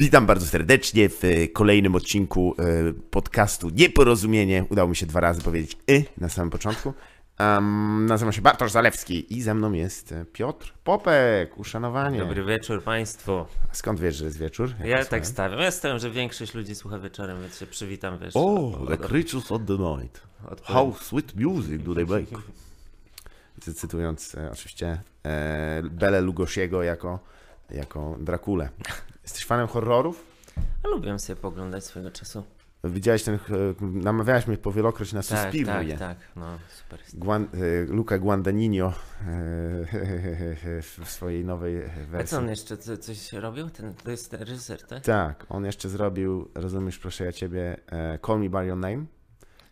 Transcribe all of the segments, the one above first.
Witam bardzo serdecznie w e, kolejnym odcinku e, podcastu Nieporozumienie. Udało mi się dwa razy powiedzieć y na samym początku. Um, nazywam się Bartosz Zalewski i ze mną jest e, Piotr Popek. Uszanowanie. Dobry wieczór Państwu. Skąd wiesz, że jest wieczór? Jak Ja tak stawiam. Ja stawiam, że większość ludzi słucha wieczorem, więc się przywitam, wiesz. O, od- the creatures of the night. How sweet music do they make. Cy- Cytując e, oczywiście e, Bele Lugosiego jako, jako Drakulę. Jesteś fanem horrorów? A lubię sobie poglądać swojego czasu. Widziałeś ten, e, namawiałeś mnie powielokroć na Tak, tak, tak. No, super. Guan, e, Luca Guadagnino e, w swojej nowej A wersji. co on jeszcze co, coś robił? Ten, to jest ten reżyser, tak? Tak, on jeszcze zrobił, rozumiesz, proszę ja ciebie, Call Me By Your Name,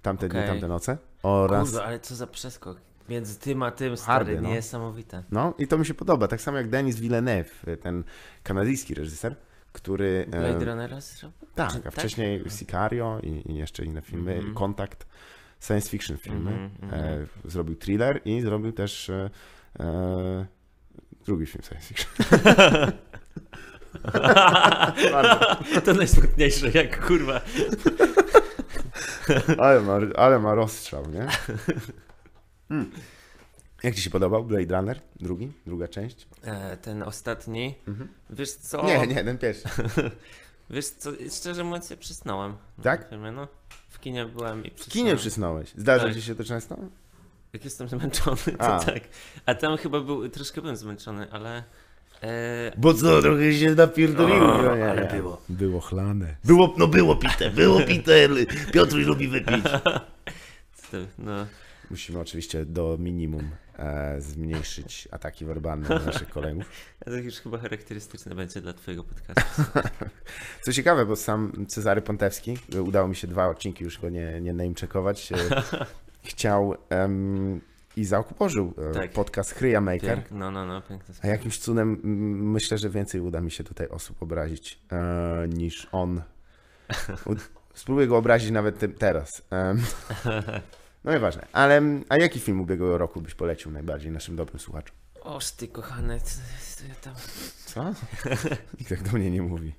tamte dni, Okej. tamte noce, oraz... Kurwa, ale co za przeskok. Między tym a tym, Hardy, stary, no. niesamowite. No i to mi się podoba, tak samo jak Denis Villeneuve, ten kanadyjski reżyser, który... Blade Runnera zrobił? tak, a tak? wcześniej Sicario i, i jeszcze inne filmy, Mhm. Kontakt, science fiction filmy. Mhm, mhm. E, zrobił thriller i zrobił też e, e, drugi film science fiction. to najsmutniejsze, jak kurwa. Ale ma, ale ma rozstrzał, nie? Hmm. Jak ci się podobał Blade Runner? Drugi? Druga część? E, ten ostatni. Mhm. Wiesz co? Nie, nie, ten pierwszy. Wiesz co, szczerze mówiąc, ja przysnąłem. Tak? Filmie, no. W kinie byłem i W kinie przysnąłem. przysnąłeś. Zdarza Tak. ci się to często? Jak jestem zmęczony, to A. tak. A tam chyba był, troszkę byłem zmęczony, ale... E, Bo co, trochę się napierdoliło. No nie, ale nie. było. Było chlane. Było, no było pite, było pite, Piotruś lubi wypić. no, Musimy oczywiście do minimum e, zmniejszyć ataki werbalne na naszych kolegów. to już chyba charakterystyczne będzie dla twojego podcastu. Co ciekawe, bo sam Cezary Pontewski, udało mi się dwa odcinki już go nie, nie name-checkować, e, chciał em, i zakuporzył e, Tak. podcast Chryja Maker. Pięk, no, no, no, piękne A jakimś cudem myślę, że więcej uda mi się tutaj osób obrazić e, niż on. U, spróbuję go obrazić nawet tym, teraz. No nieważne. Ale a jaki film ubiegłego roku byś polecił najbardziej naszym dobrym słuchaczom? Oż ty kochany, co, ja tam... Co? Nikt tak do mnie nie mówi.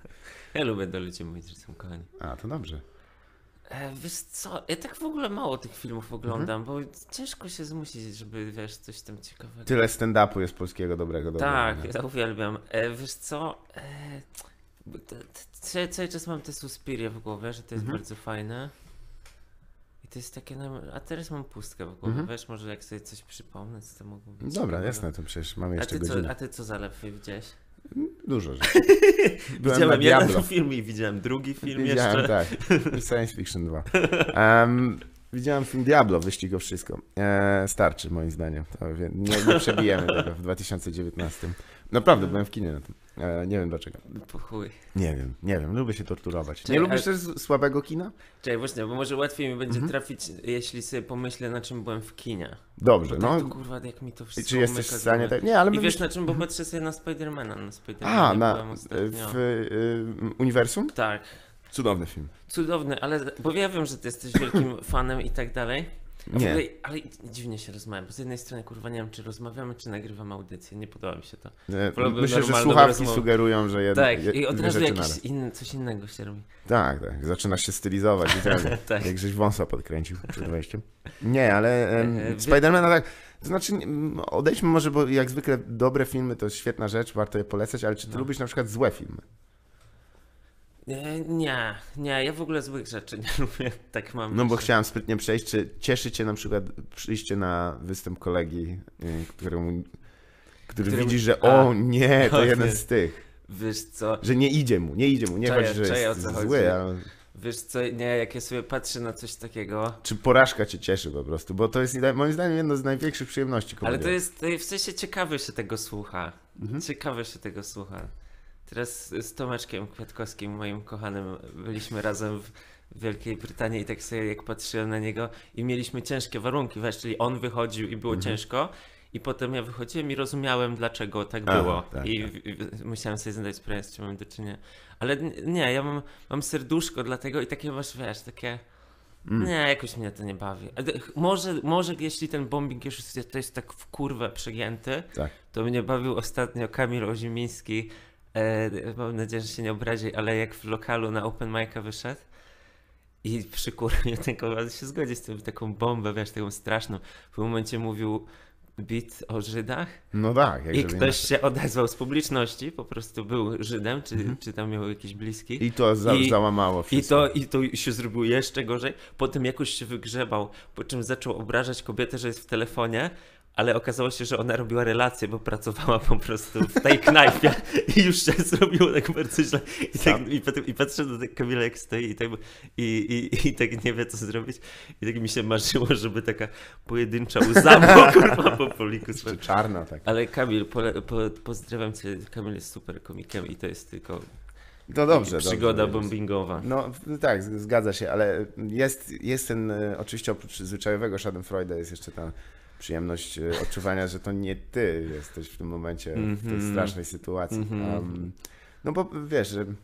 Ja lubię do ludzi mówić, że są kochani. A, to dobrze. E, wiesz co, ja tak w ogóle mało tych filmów oglądam, Mhm. bo ciężko się zmusić, żeby, wiesz, coś tam ciekawego... Tyle stand-upu jest polskiego dobrego. do Tak, oglądania. ja uwielbiam. E, wiesz co, e, cały, czas mam te Suspirie w głowie, że to jest Mhm. bardzo fajne. To jest takie, nam- a teraz mam pustkę w głowie, Mhm. wiesz, może jak sobie coś przypomnę, co to mogło być. Dobra, ciekawego. jasne, to przecież mamy A jeszcze ty, co, godzinę. a ty co za lepszy widziałeś? Dużo rzeczy. Widziałem jeden film i widziałem drugi film Widziałem, jeszcze. tak. Science Fiction 2. Em, widziałem film Diablo, wyścig o wszystko. E, starczy moim zdaniem. Nie, nie przebijemy tego w 2019. Naprawdę, byłem w kinie na tym. E, nie wiem dlaczego. Po chuj. Nie wiem, nie wiem, lubię się torturować. Nie lubisz ale- też słabego kina? Czekaj, właśnie, bo może łatwiej mi będzie Mhm. trafić, jeśli sobie pomyślę, na czym byłem w kinie. Dobrze, Bo tak no. to kurwa, jak mi to I wszystko czy jesteś w stanie... Tak... Nie, ale I my... wiesz na czym, bo patrzę sobie na Spidermana, na Spidermana A, na, w y, uniwersum? Tak, Cudowny film. cudowny, ale bo ja wiem, że ty jesteś wielkim fanem i tak dalej. Nie. ogóle, ale dziwnie się rozmawiam, bo z jednej strony kurwa nie wiem, czy rozmawiamy, czy nagrywamy audycję, nie podoba mi się to. E, Wolałbym Myślę, że słuchawki rozmowę. sugerują, że jedno, tak, je- i od razu jakieś coś innego się robi. Tak, tak. Zaczynasz się stylizować. Widziałem, Tak. jak żeś wąsa podkręcił przed wejściem. Nie, ale em, E, wie- Spidermana tak... To znaczy, odejdźmy może, bo jak zwykle dobre filmy to świetna rzecz, warto je polecać, ale czy ty No. lubisz na przykład złe filmy? E, Nie, nie, ja w ogóle złych rzeczy nie lubię, tak mam. No bo chciałem sprytnie przejść, czy cieszy cię na przykład przyjście na występ kolegi, y, któremu, który Którym- widzi, że A. o nie, to jeden nie. z tych, Wiesz co, że nie idzie mu, nie idzie mu, nie Czaję, chodzi, że czaję, o jest chodzi. zły, ale wiesz co, nie, jak ja sobie patrzę na coś takiego, czy porażka cię cieszy po prostu, bo to jest moim zdaniem jedno z największych przyjemności ale to jest, w sensie ciekawe się tego słucha. Mhm. Ciekawe się tego słucha. Teraz z Tomeczkiem Kwiatkowskim, moim kochanym, byliśmy razem w Wielkiej Brytanii i tak sobie jak patrzyłem na niego i mieliśmy ciężkie warunki, wiesz, czyli on wychodził i było Mhm. ciężko i potem ja wychodziłem i rozumiałem dlaczego tak Aha, było tak, i, tak. musiałem sobie zadać sprawę z czym mam do czynienia. Ale nie, ja mam, mam serduszko dlatego i takie masz, wiesz, takie... Mm. Nie, jakoś mnie to nie bawi. Może, może jeśli ten bombing już jest, to jest tak w kurwę przegięty, Tak. to mnie bawił ostatnio Kamil Ozimiński E, mam nadzieję, że się nie obrazi, ale jak w lokalu na open mic'a wyszedł i przy kurwie tego się zgodzi z tym, taką bombę, wiesz, taką straszną. W momencie mówił bit o Żydach No tak. jak i ktoś inaczej. się odezwał z publiczności, po prostu był Żydem, czy, czy tam miał jakiś bliski. I to za, I- załamało I wszystko. to, I to się zrobiło jeszcze gorzej. Potem jakoś się wygrzebał, po czym zaczął obrażać kobietę, że jest w telefonie, ale okazało się, że ona robiła relacje, bo pracowała po prostu w tej knajpie i już się zrobiło tak bardzo źle. I, tak, i, potem, i patrzę na tak Kamila jak stoi i tak, i, i, i tak nie wie co zrobić. I tak mi się marzyło, żeby taka pojedyncza łza była kurwa po poliku. Jeszcze czarna tak. Ale Kamil, pole, po, pozdrawiam cię. Kamil jest super komikiem i to jest tylko To dobrze. przygoda dobrze. bombingowa. No tak, zgadza się, ale jest, jest ten, e, oczywiście oprócz zwyczajowego Schadenfreude jest jeszcze ta przyjemność e, odczuwania, że to nie ty jesteś w tym momencie w tej Mhm. strasznej sytuacji. Mhm. Um, no bo wiesz, że mm,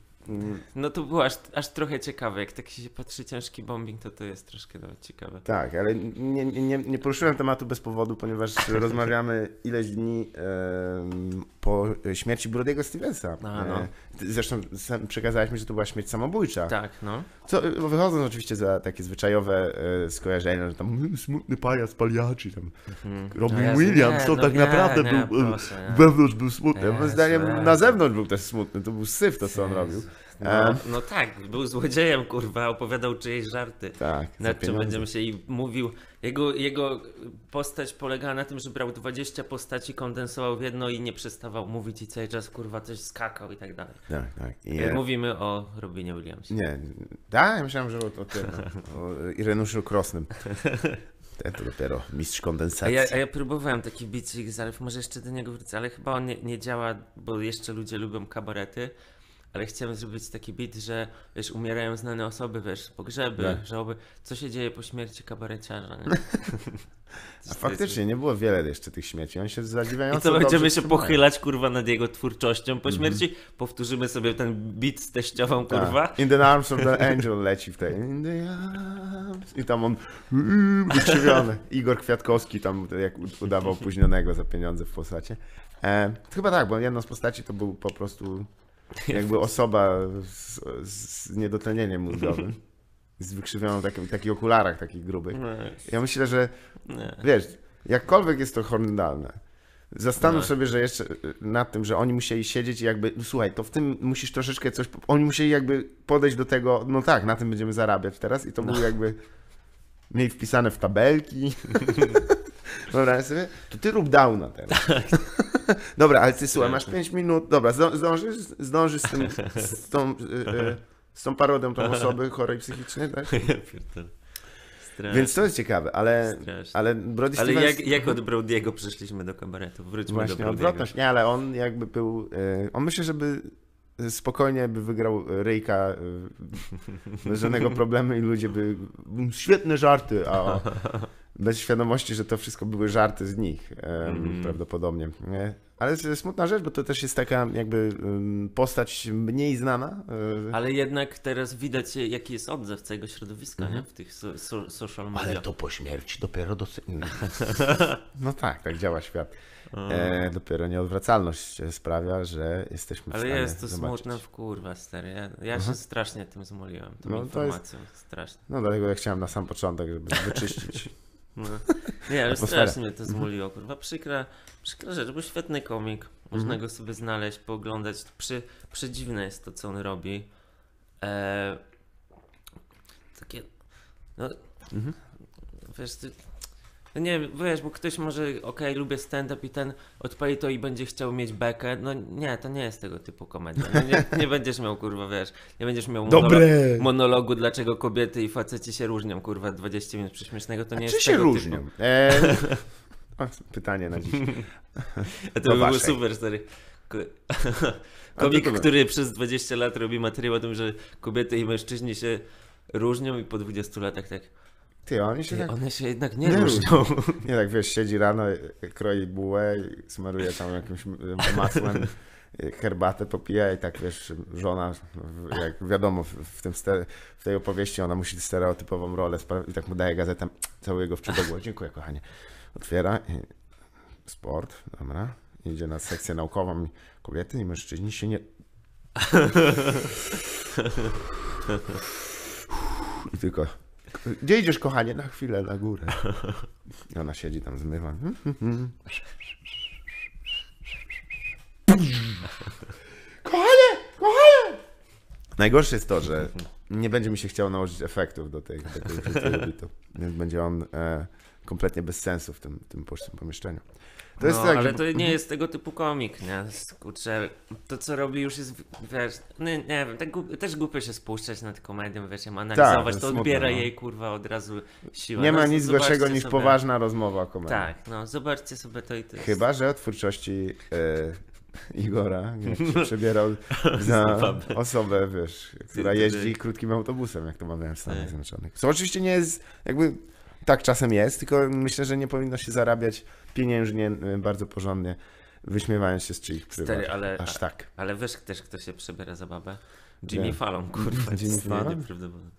No to było aż, aż trochę ciekawe. Jak tak się patrzy ciężki bombing, to to jest troszkę nawet ciekawe. tak, ale nie, nie, nie poruszyłem tematu bez powodu, ponieważ rozmawiamy ileś dni em, po śmierci Brodiego Stevensa. A, no. E, Zresztą przekazałeś mi, że to była śmierć samobójcza. Tak, no. Co, wychodząc oczywiście za takie zwyczajowe e, skojarzenia, że tam "Mm, smutny pajac Paliaci, tam Mhm. Robin No Williams, nie, to no tak naprawdę był, e, proszę, wewnątrz był smutny. Moim zdaniem na zewnątrz był też smutny, to był syf to, co on robił. No, E. no tak, był złodziejem, kurwa, opowiadał czyjeś żarty. Tak, Nad czym będziemy się i mówił. Jego, jego postać polegała na tym, że brał 20 postaci, kondensował w jedno i nie przestawał mówić i cały czas kurwa coś skakał i tak dalej. Tak, tak. I, e, Mówimy o Robinie Williamsie. Nie, tak, ja myślałem, że o, o tym, o Irenuszu Krosnym. Ten to dopiero mistrz A kondensacji. ja, a ja próbowałem taki bicik zaraz, może jeszcze do niego wrócę, ale chyba on nie, nie działa, bo jeszcze ludzie lubią kabarety. Ale chciałem zrobić taki bit, że wiesz, umierają znane osoby, wiesz, pogrzeby, Tak. żałoby. Co się dzieje po śmierci kabareciarza? A faktycznie nie było wiele jeszcze tych śmieci. On się I zadziwiająco to będziemy dobrze się pochylać, kurwa, nad jego twórczością Mhm. po śmierci. Powtórzymy sobie ten bit z teściową, kurwa. Tak. In the arms of the angel leci w tej. In the arms. I tam on mm, wykrzywiony. Igor Kwiatkowski tam jak udawał opóźnionego za pieniądze w postacie. E, chyba tak, bo jedną z postaci to był po prostu jakby osoba z, z niedotlenieniem mózgowym. Z wykrzywioną takim, takich okularach takich grubych. No, Ja myślę, że wiesz, jakkolwiek jest to horrendalne, zastanów No. sobie, że jeszcze y, nad tym, że oni musieli siedzieć i jakby, no słuchaj, to w tym musisz troszeczkę coś, oni musieli jakby podejść do tego, no tak, na tym będziemy zarabiać teraz i to No. było jakby, mieli wpisane w tabelki. Ja sobie, to ty rób downa teraz. Tak. Dobra, ale ty słuchaj, masz 5 minut, dobra, zdą- zdążysz, zdążysz z tym, z tą, y, z tą parodią tą osoby chorej psychicznie, tak? Strasznie. Więc to jest ciekawe, ale, Strasznie. ale Brody Ale Stevens... jak, jak od Brody'ego przeszliśmy do kabaretu? Wróćmy do Właśnie Brody'ego. odwrotność, nie, ale on jakby był, e, on myślę, żeby spokojnie by wygrał Ryjka e, bez żadnego problemu i ludzie by, świetne żarty, a bez świadomości, że to wszystko były żarty z nich Mhm. prawdopodobnie. Nie? Ale to jest smutna rzecz, bo to też jest taka jakby postać mniej znana. e, Ale jednak teraz widać, jaki jest odzew całego środowiska, Mhm. nie? W tych so, so, social Ale media. to po śmierci dopiero docenię. No tak, tak działa świat. E, dopiero nieodwracalność sprawia, że jesteśmy w Ale stanie jest to zobaczyć. smutne w kurwa, stary. Ja, ja się strasznie tym zmoliłem, tą No, to jest- informacją. Strasznie. No dlatego ja chciałem na sam początek, żeby wyczyścić. No. Nie, ale strasznie mnie to zmuliło, kurwa. Przykra, przykra rzecz, był świetny komik. Można Mhm. go sobie znaleźć, pooglądać. Przy, przedziwne jest to, co on robi. E, takie, no, Mhm. wiesz, ty, no nie wiesz, bo ktoś może, okej, lubię stand-up i ten odpali to i będzie chciał mieć bekę. No nie, to nie jest tego typu komedia. No, nie, nie będziesz miał, kurwa, wiesz, nie będziesz miał monolo- Dobre! monologu, dlaczego kobiety i faceci się różnią, kurwa, 20 minut prześmiesznego, to nie A jest czy się różnią? Typu. E, o, pytanie na dziś. A to Do by było super, stary. Komik, który przez 20 lat robi materiał o tym, że kobiety i mężczyźni się różnią i po 20 latach tak, Ty, oni się ty, tak, one się jednak nie, nie różnią. nie tak, wiesz, siedzi rano, kroi bułę, i smaruje tam jakimś masłem, herbatę popija i tak, wiesz, żona, jak wiadomo, w, tym w tej opowieści ona musi stereotypową rolę i tak mu daje gazetę, całuje go w. Dziękuję, kochanie. Otwiera i sport, dobra, idzie na sekcję naukową kobiety i mężczyźni się nie, I tylko, gdzie idziesz kochanie? Na chwilę, na górę. I ona siedzi tam, zmywa. Kochanie, kochanie! Najgorsze jest to, że nie będzie mi się chciało nałożyć efektów do tej, do tej, do tej robitu. Więc będzie on e, kompletnie bez sensu w tym, tym pomieszczeniu. To jest no, tak, ale że- to nie jest tego typu komik, nie? Kurczę, to co robi już jest, wiesz, no, nie wiem, tak, głup- też głupio się spuszczać nad komedią, wiesz, ją analizować, to jest to smutne, odbiera no. jej, kurwa, od razu siłę. Nie no, ma nic gorszego niż sobie. poważna rozmowa o komedii. Tak, no, zobaczcie sobie to i to jest... Chyba, że o twórczości e, Igora, jak się przebierał za osobę, wiesz, która jeździ krótkim autobusem, jak to mawiałem w Stanach Tak. Zjednoczonych. Co oczywiście nie jest, jakby, tak czasem jest, tylko myślę, że nie powinno się zarabiać pieniężnie, e, bardzo porządnie, wyśmiewając się z czyich Stary, prywat. ale- Aż tak. Ale wiesz też, kto się przebiera za babę? Jimmy. Fallon, kurwa. Jimmy Fallon?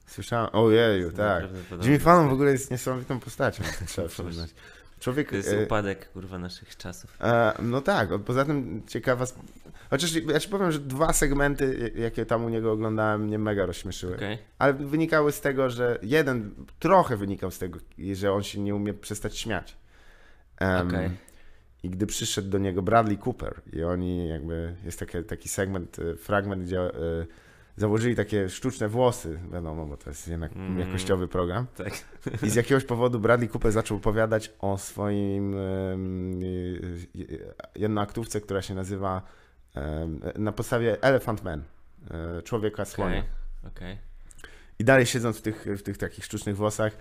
Słyszałem, ojeju, tak. Jimmy Fallon w ogóle jest niesamowitą postacią, to trzeba przyznać. Człowiek... To jest e, upadek, kurwa, naszych czasów. E, no tak, poza tym ciekawa. Chociaż ja ci powiem, że dwa segmenty, jakie tam u niego oglądałem, mnie mega rozśmieszyły. Okej. Ale wynikały z tego, że jeden trochę wynikał z tego, że on się nie umie przestać śmiać. Em, Okej. I gdy przyszedł do niego Bradley Cooper i oni jakby, jest taki, taki segment, e, fragment, gdzie e, założyli takie sztuczne włosy, wiadomo, bo to jest jednak Mm. jakościowy program. Tak. I z jakiegoś powodu Bradley Cooper zaczął opowiadać o swoim y, jednoaktówce, która się nazywa na podstawie Elephant Man, e, człowieka słonia. Okej. Okej. I dalej siedząc w tych, w tych takich sztucznych włosach,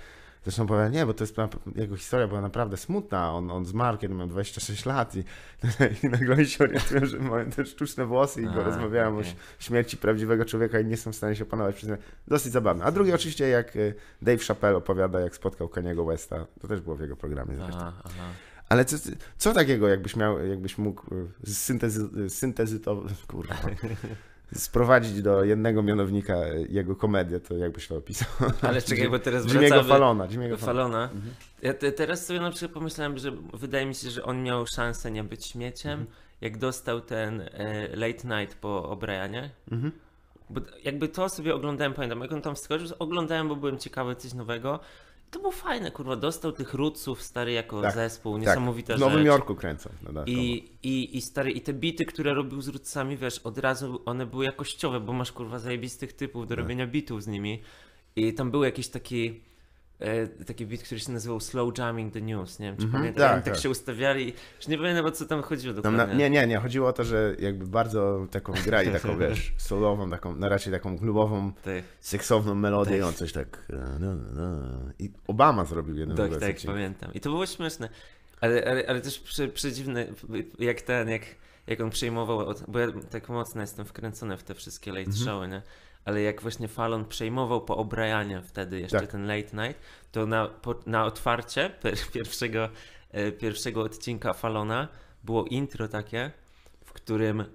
zresztą opowiadał, nie, bo to jest, jego historia była naprawdę smutna, on, on zmarł, kiedy miał 26 lat i, i nagle się orientują, że mają te sztuczne włosy i go rozmawiają o okej. ś- śmierci prawdziwego człowieka i nie są w stanie się opanować. Przez Dosyć zabawne. A drugi oczywiście jak e, Dave Chappelle opowiada, jak spotkał Kaniego Westa, to też było w jego programie zresztą. Aha, aha. Ale co, co takiego, jakbyś miał, jakbyś mógł e, syntezy, syntezytować, kurwa, sprowadzić do jednego mianownika jego komedię, to jakbyś to opisał? Ale czekaj, bo teraz Jimmy'ego wracamy Jimmy'ego Fallona. Falona. Ja te, teraz sobie na przykład pomyślałem, że wydaje mi się, że on miał szansę nie być śmieciem, jak dostał ten e, late night po O'Brianie. Mhm. Bo jakby to sobie oglądałem, pamiętam, jak on tam wskoczył, oglądałem, bo byłem ciekawy coś nowego. To było fajne, kurwa, dostał tych ruców stary jako Tak, zespół, Tak, niesamowita w Nowym rzecz. Jorku kręcą. I, i, I stary, i te bity, które robił z rucami, wiesz, od razu one były jakościowe, bo masz kurwa zajebistych typów do robienia bitów z nimi. I tam był jakiś taki, taki bit, który się nazywał Slow Jamming the News, nie wiem czy Mhm, pamiętasz, tak, Oni tak, tak. się ustawiali, już nie pamiętam o co tam chodziło dokładnie. na, nie, nie, nie. Chodziło o to, że jakby bardzo taką grali, taką wiesz, solową, taką, no raczej taką klubową, Tak, seksowną melodię i on coś tak... e, no, no. I Obama zrobił jeden tak, tak, pamiętam. I to było śmieszne. Ale, ale, ale też przedziwne, jak ten, jak, jak on przejmował, bo ja tak mocno jestem wkręcony w te wszystkie late Mhm. showy, nie? Ale jak właśnie Fallon przejmował po O'Brianie wtedy jeszcze Tak. ten late night, to na, po, na otwarcie pierwszego, e, pierwszego odcinka Fallona było intro takie, w którym e,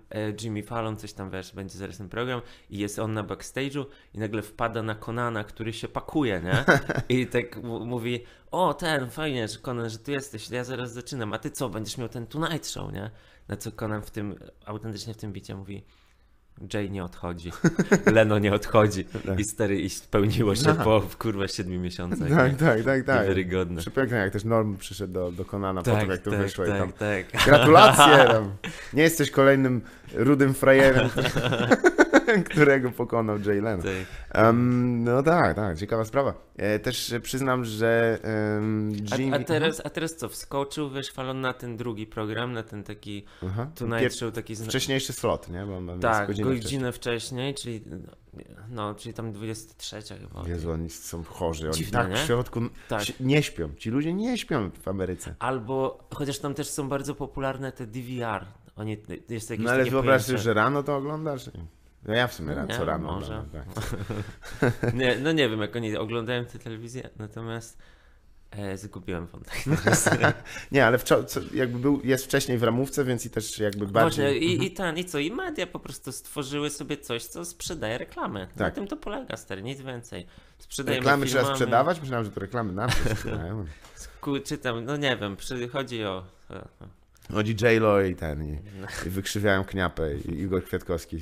Jimmy Fallon coś tam, wiesz, będzie zaraz ten program i jest on na backstage'u i nagle wpada na Konana, który się pakuje, nie? I tak mówi, o ten, fajnie, że Conan, że ty jesteś, ja zaraz zaczynam, a ty co, będziesz miał ten Tonight Show, nie? Na co Conan w tym, autentycznie w tym bicie mówi, Jay nie odchodzi, Leno nie odchodzi i stary, i spełniło się Aha. po, kurwa, siedmiu miesiącach. Tak, nie? tak, tak, tak. Niewiarygodne. Przepiękne, jak też Norm przyszedł do, do Konana po Tak, tym, jak to tak, wyszło i tam tak, tak. Gratulacje! Tam. Nie jesteś kolejnym rudym frajerem, którego pokonał tak. Um, no tak, tak, ciekawa sprawa. E, też przyznam, że um, Jimmy... A, a, teraz, a teraz co, wskoczył, wiesz, Fallon na ten drugi program, na ten taki Aha. Tonight Pier- Show, taki... zna- Wcześniejszy slot, nie? Bo jest Tak, godzinę godzinę, wcześniej, czyli no, czyli tam 23 chyba. wcześniej. Jezu, oni są chorzy. Oni Dziwne, tak nie? w środku Tak. nie śpią. Ci ludzie nie śpią w Ameryce. Albo, chociaż tam też są bardzo popularne te DVR. Oni, jest jakieś No ale wyobraź sobie, że rano to oglądasz? No ja w sumie No nie, co rano może. oglądam. Tak. Nie, no nie wiem, jak oni oglądają tę telewizję, natomiast e, zgubiłem wątek. Nie, ale co, jakby był, jest wcześniej w ramówce, więc i też jakby bardziej... Może i, i ten, i co, i media po prostu stworzyły sobie coś, co sprzedaje reklamy. Na Tak. tym to polega, stary, nic więcej. Sprzedajemy Reklamy trzeba filmami, sprzedawać? Myślałem, że to reklamy nam sprzedają. Ku, czytam, no nie wiem, przy, chodzi o... Chodzi J-Lo i ten, i, i wykrzywiałem kniapę, i Igor Kwiatkowski.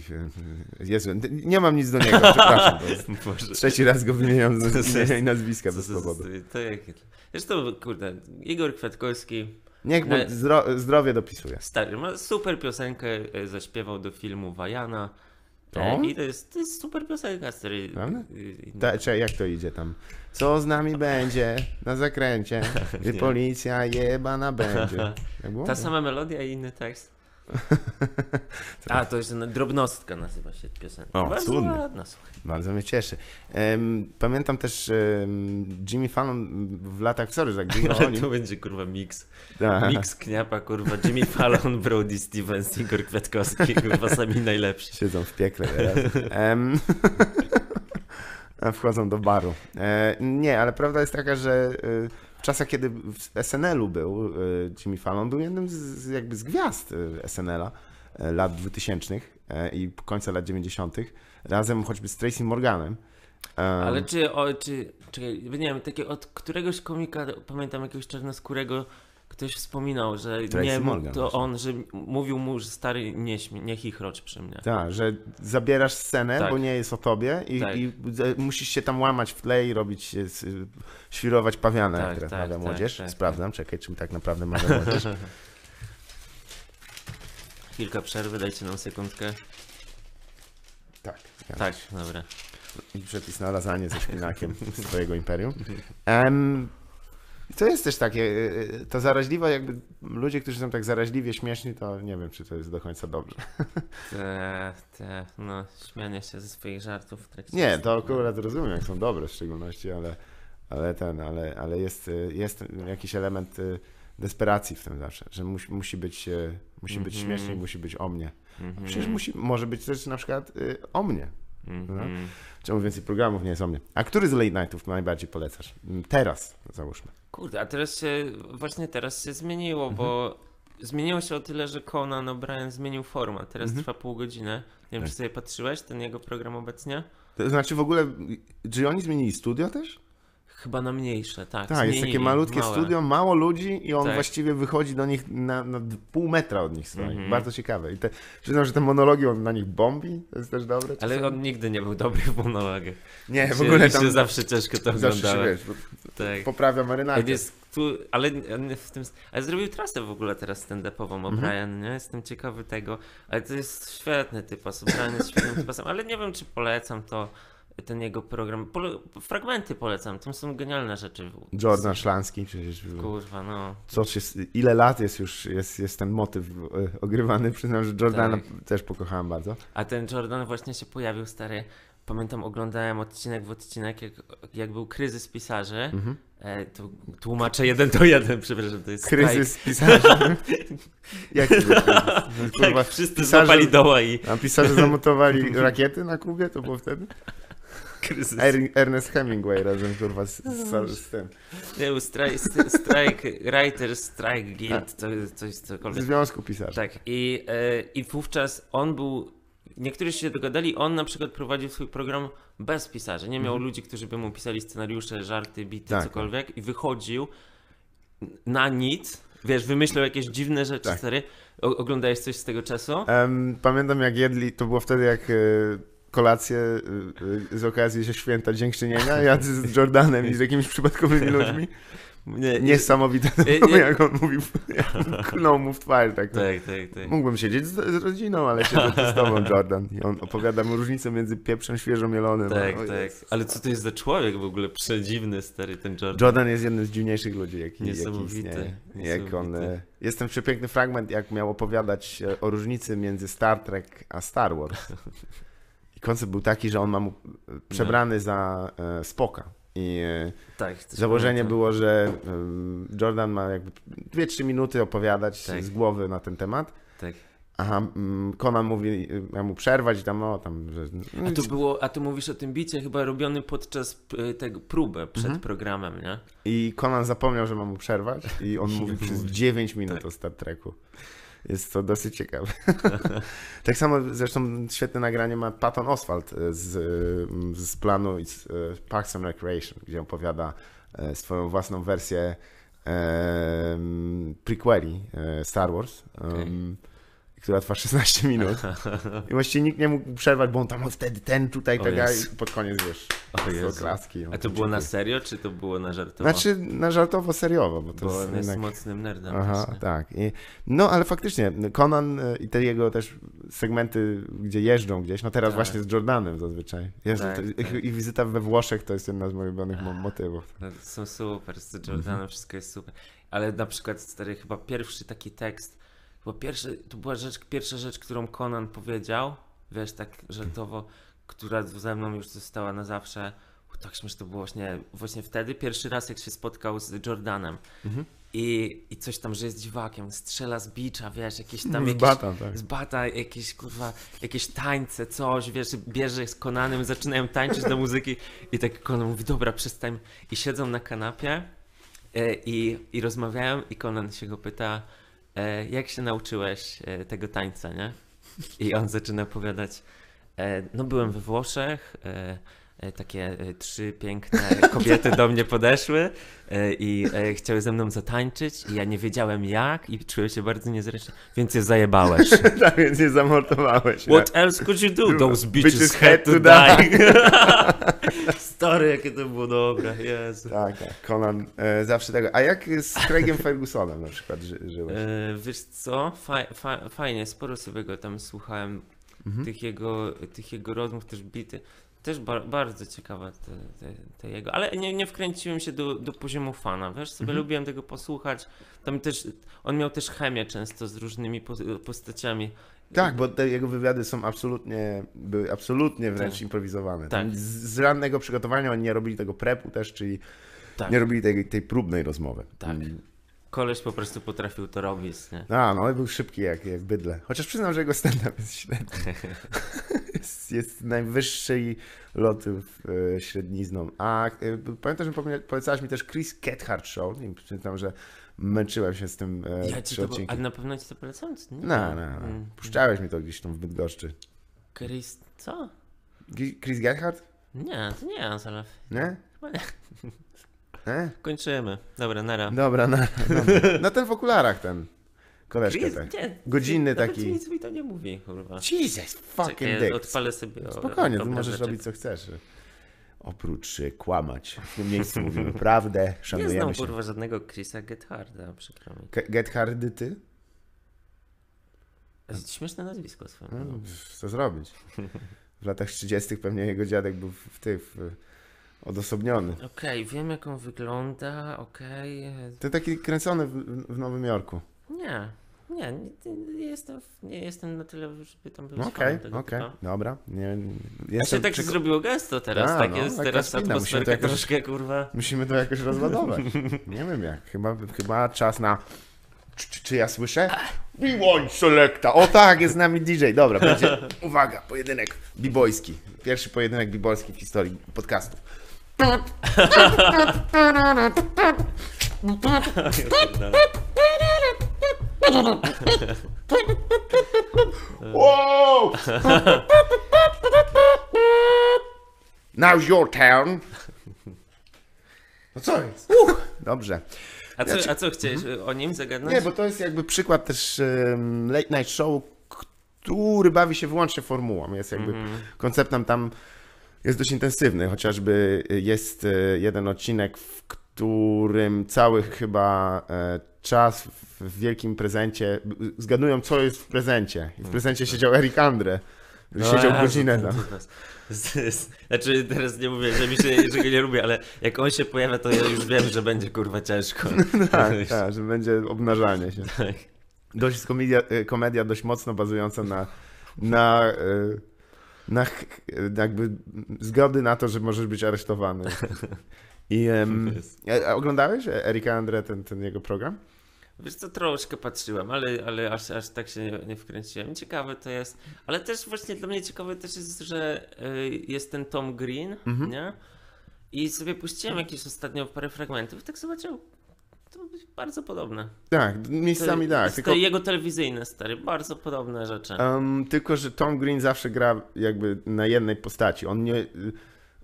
Jezu, nie mam nic do niego, przepraszam. Trzeci raz go wymieniam z imienia i nazwiska bez powodu. to, to jak... Zresztą, kurde, Igor Kwiatkowski, Niech mu zdrowie dopisuje. stary, ma super piosenkę, e, zaśpiewał do filmu Wajana. To? E, I to jest, to jest super piosenka, stary. Prawda? I- i- Ta, czy jak to idzie tam? Co z nami będzie na zakręcie, gdy policja jebana będzie. Było? Ta sama melodia i inny tekst. A, to jest drobnostka nazywa się piosenka. O, Bardzo cudnie. ładna, słuchaj. Bardzo mnie cieszy. Pamiętam też Jimmy Fallon w latach, sorry, że o Ale nim. to będzie kurwa mix. Tak. Mix kniapa, kurwa, Jimmy Fallon, Brody Stevens, Igor Kwiatkowski, kurwa, sami najlepsi. Siedzą w piekle teraz. Em, a wchodzą do baru. E, nie, ale prawda jest taka, że e, w czasach, kiedy w SNL-u był e, Jimmy Fallon, był jednym z, jakby z gwiazd e, SNL-a e, lat 2000 e, i końca lat 90. razem choćby z Tracy Morganem. Em, Ale czy, o, czy, nie wiem, takie od któregoś komika, pamiętam jakiegoś czarnoskórego, ktoś wspominał, że Tracy nie, Morgan to właśnie. on, że mówił mu, że stary, nie, śmie, nie chichrocz przy mnie. Tak, że zabierasz scenę, Tak. bo nie jest o tobie i, Tak. i musisz się tam łamać w tle i robić, e, s- świrować pawiane, Tak, jak teraz tak, mawia tak, młodzież. tak, Sprawdzam, czekaj, czym tak naprawdę mawia młodzież. Chwilka przerwy, dajcie nam sekundkę. tak. Tak, dobra. I przepis na lasagne ze szpinakiem z twojego imperium. Em, to jest też takie, e, e, to zaraźliwe jakby, ludzie, którzy są tak zaraźliwie śmieszni, to nie wiem, czy to jest do końca dobrze. Te, te, no, śmianie się ze swoich żartów w trakcie. Nie, to akurat rozumiem, jak są dobre w szczególności, ale, ale ten, ale, ale jest, y, jest jakiś element y, desperacji w tym zawsze, że musi, musi być, y, musi być Mhm. śmiesznie i musi być o mnie. Mhm. Przecież musi, może być też na przykład y, o mnie. Mhm. Czemu więcej programów nie jest o mnie? A który z late nightów najbardziej polecasz? Mm, Teraz, załóżmy. Kurde, a teraz się, właśnie teraz się zmieniło, bo Mhm. zmieniło się o tyle, że Conan O'Brien zmienił format. Teraz Mhm. trwa pół godziny. Nie wiem, Tak. czy sobie patrzyłeś, ten jego program obecnie? To znaczy w ogóle, czy oni zmienili studio też? Chyba na mniejsze, tak. Tak, jest takie malutkie małe. studio, mało ludzi i on Tak. właściwie wychodzi do nich na, na pół metra od nich stoi. Mhm. Bardzo ciekawe. I te, przyznam, że te monologi on na nich bombi, to jest też dobre. Ale on nigdy nie był dobry w monologach. Nie, w ogóle tam zawsze ciężko to oglądało. wiesz, Tak. poprawia marynarkę. tu, ale tym, ale zrobił trasę w ogóle teraz stand-upową Mhm. O'Brien, nie? Jestem ciekawy tego, ale to jest świetny typas, O'Brien jest świetnym ale nie wiem, czy polecam to, ten jego program, Pole, fragmenty polecam, tam są genialne rzeczy. Jordan Szlanski przecież. Kurwa, no. Co ile lat jest już, jest, jest ten motyw e, ogrywany. Przyznam, że Jordana Tak. też pokochałem bardzo. A ten Jordan właśnie się pojawił, stary, pamiętam, oglądałem odcinek w odcinek, jak, jak był kryzys pisarzy, Mhm. e, to tłumaczę jeden do jeden, przepraszam, to jest Kryzys pisarzy. Jaki był kryzys? strajk. Kurwa, Tak, wszyscy pisarze- złapali doła i A pisarze zamontowali rakiety na Kubie? To było wtedy? Kryzys. Er- Ernest Hemingway razem kurwa z, z, z tym. Nie, był strajk, strajk Writers Strike Guild, to jest coś Z cokolwiek. Związku Pisarzy. Tak, i, e, i wówczas on był, niektórzy się dogadali, on na przykład prowadził swój program bez pisarzy. Nie miał ludzi, którzy by mu pisali scenariusze, żarty, bity, Mhm. Tak, cokolwiek i wychodził na nic, wiesz, wymyślał jakieś dziwne rzeczy, Tak. stary. O, oglądałeś coś z tego czasu? Em, pamiętam jak jedli, to było wtedy jak e, kolację e, e, z okazji że święta dziękczynienia, jadł z Jordanem i z jakimiś przypadkowymi ludźmi. Nie, Niesamowite Nie, nie. jak on mówił, klnął mu w twarz. Tak. Tak, tak, tak. Mógłbym siedzieć z, z rodziną, ale siedzę z tobą, Jordan. I on opowiada mu różnicę między pieprzem świeżo mielonym. Tak, tak. Jezus. Ale co to jest za człowiek w ogóle? Przedziwny, stary, ten Jordan. Jordan jest jednym z dziwniejszych ludzi, jaki, jaki Niesamowity, istnieje. Jak on, e, jest ten przepiękny fragment, jak miał opowiadać e, o różnicy między Star Trek a Star Wars. I koncept był taki, że on ma mu e, przebrany za e, Spoka. I e, Tak, założenie pamiętam. było, że em, Jordan ma jakby 2-3 minuty opowiadać Tak. z głowy na ten temat. Tak. Aha, mm, Conan mówi, ma mu przerwać i tam, no tam, że... A to było, a tu mówisz o tym bicie chyba robiony podczas e, tego próbę przed Mhm. programem, nie? I Conan zapomniał, że ma mu przerwać i on mówi przez 9 minut Tak. o Star Treku. Jest to dosyć ciekawe. tak samo zresztą świetne nagranie ma Patton Oswalt z, z planu z e, Parks and Recreation, gdzie opowiada e, swoją własną wersję prequeli e, Star Wars, em, która trwa 16 minut. I właściwie nikt nie mógł przerwać, bo on tam wtedy ten, tutaj, O tak dalej, Jezu. i pod koniec, wiesz, O Jezu. klaski. A to było na serio, czy to było na żartowo? Znaczy, na żartowo, seriowo, bo to Bo jest on jest jednak... mocnym nerdem. Aha, właśnie. tak. I, no, ale faktycznie, Conan e, i te jego też segmenty, gdzie jeżdżą gdzieś, no teraz Tak. właśnie z Jordanem zazwyczaj. Jezu, Tak, to, tak. ich, wizyta we Włoszech to jest jedna z moich ulubionych mo- motywów. No, są super, z Jordanem Mhm. wszystko jest super. Ale na przykład stary, chyba pierwszy taki tekst, chyba pierwszy, to była rzecz, pierwsza rzecz, którą Conan powiedział, wiesz, tak żartowo, która ze mną już została na zawsze. Bo tak śmieszne to było właśnie, właśnie wtedy, pierwszy raz jak się spotkał z Jordanem. Mhm. I, I coś tam, że jest dziwakiem, strzela z bicza, wiesz, jakieś tam Z jakieś, bata, tak. z bata, jakieś kurwa, jakieś tańce, coś, wiesz, bierze z Konanem, zaczynają tańczyć do muzyki i tak Konan mówi, dobra, przestań. I siedzą na kanapie e, i, i rozmawiają i Konan się go pyta, jak się nauczyłeś e, tego tańca, nie? I on zaczyna opowiadać, e, no byłem we Włoszech, e, e, takie e, trzy piękne kobiety do mnie podeszły e, i e, chciały ze mną zatańczyć i ja nie wiedziałem jak i czułem się bardzo niezręcznie, więc je zajebałeś. tak, więc nie zamortowałeś. nie? What else could you do? Those bitches, Bitches had to die. Stary, jakie to było dobre, Jezu. Tak, tak. Conan e, zawsze tego. A jak z Craigiem Fergusonem na przykład ży, żyłeś? E, wiesz co, Faj, fa, fajnie, sporo sobie go tam słuchałem, Mhm. tych, jego, tych jego rozmów, też bity. Też ba, bardzo ciekawa te, te, te jego, ale nie, nie wkręciłem się do, do poziomu fana, wiesz, sobie Mhm. lubiłem tego posłuchać. Tam też, on miał też chemię często z różnymi po, postaciami. Tak, bo te jego wywiady są absolutnie, były absolutnie wręcz Tak. improwizowane. Tak. Z, z rannego przygotowania oni nie robili tego prepu też, czyli Tak. nie robili tej, tej próbnej rozmowy. Tak. Koleś po prostu potrafił to robić, nie? A, no, był szybki jak, jak bydle. Chociaż przyznam, że jego stand-up jest średni. jest, jest najwyższej lotów e, średnizną. A e, pamiętam, że polecałaś mi też Chris Gethard Show. Wiem, pamiętam, że męczyłem się z tym e, Ja ci trzy to, odcinki. ale na pewno ci to polecam? Nie. No, no, no. Mm. Puszczałeś mi to gdzieś tam w Bydgoszczy. Chris, co? Gi- Chris Gethard? Nie, to nie ale Nie? Chyba nie. Nie? kończymy. Dobra, nara. Dobra, no, no, no ten w okularach, ten koleżka Chris, tak. nie, Godzinny nawet taki. nic mi to nie mówi, kurwa. Jesus fucking Czekaj, dick. odpalę sobie. Spokojnie, ty możesz obrazeczek. robić co chcesz. Oprócz y, kłamać. W tym miejscu mówimy prawdę, Nie szanujemy znam, się. kurwa, żadnego Chrisa Getharda, przykro mi. Ge- Gethardy ty? Śmieszne nazwisko swoje. No, co zrobić? W latach 30. pewnie jego dziadek był w, w tych w, odosobniony. Okej, wiem jak on wygląda, okej. To taki kręcony w, w Nowym Jorku. Nie, nie, nie, nie, jestem, nie jestem na tyle, żeby tam był No, Okej, okej, dobra. Nie, Ja jestem się tak zrobiło gęsto teraz, A, tak no, jest, teraz atmosferka jakoś- troszkę, kurwa. Musimy to jakoś rozładować. Nie wiem jak. Chyba, chyba czas na. Czy, czy, czy ja słyszę? Rewind selecta. O tak, jest z nami DJ. Dobra, będzie. Uwaga, pojedynek bibojski. Pierwszy pojedynek bibojski w historii podcastów. Wow! Now's your turn. No co jest? Uch, dobrze. A co, a co chciałeś o nim zagadnąć? Nie, bo to jest jakby przykład też um, late night show, który bawi się wyłącznie formułą. Jest jakby Mhm. konceptem tam jest dość intensywny, chociażby jest e, jeden odcinek, w którym cały chyba e, czas w wielkim prezencie, zgadują co jest w prezencie. I w prezencie siedział Erik Andre. Siedział No, Jezu, godzinę ten tam. Znaczy teraz nie mówię, że mi się, że go nie lubię, ale jak on się pojawia, to ja już wiem, że będzie kurwa ciężko. Tak, tak, że będzie obnażanie się. Tak. Dość komedia, e, komedia dość mocno bazująca na, na, na jakby zgody na to, że możesz być aresztowany. I a oglądałeś Erika Andre, ten, ten jego program? Wiesz co, troszkę patrzyłem, ale, ale aż, aż tak się nie, nie wkręciłem. Ciekawe to jest, ale też właśnie dla mnie ciekawe też jest, że y, jest ten Tom Green, Mhm. nie? I sobie puściłem jakieś ostatnio parę fragmentów, tak zobaczyłem, to bardzo podobne. Tak, miejscami to, tak. to Tylko, jego telewizyjne, stary, bardzo podobne rzeczy. em, tylko, że Tom Green zawsze gra jakby na jednej postaci. On nie...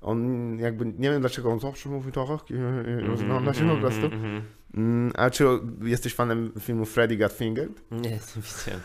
On jakby, nie wiem dlaczego on zawsze mówi tak, i rozgląda się po prostu. Mm, A czy jesteś fanem filmu Freddy Got Fingered? Nie, nie widziałem.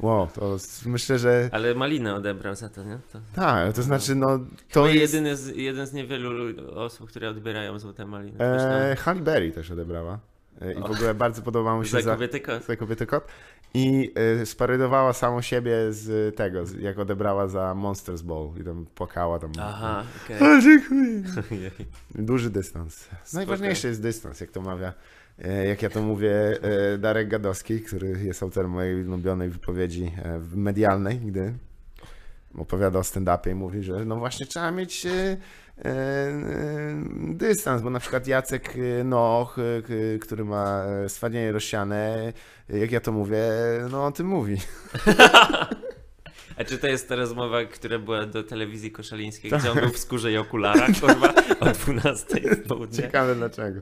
Wow, to myślę, że Ale malinę odebrał za to, nie? To, tak, to znaczy no to jest... jedyny z, jeden z niewielu lu- osób, które odbierają złote maliny. E, Myślałem, Halle Berry też odebrała. E, I w ogóle bardzo podobało mi się za kobiety kot. za kobiety kot. I e, sparydowała samą siebie z tego, jak odebrała za Monsters Ball i tam płakała tam. Aha, okej. O, dziękuję. Duży dystans. Najważniejszy jest dystans, jak to mawia, e, jak ja to mówię, Darek Gadowski, który jest autorem mojej ulubionej wypowiedzi medialnej, gdy opowiada o stand-upie i mówi, że no właśnie trzeba mieć dystans, bo na przykład Jacek e, Noch, e, który ma e, swadzenie rozsiane, e, jak ja to mówię, no o tym mówi. A czy to jest ta rozmowa, która była do telewizji koszalińskiej, gdzie on był w skórze i okularach, kurwa, o 12 w południe? Ciekawe dlaczego.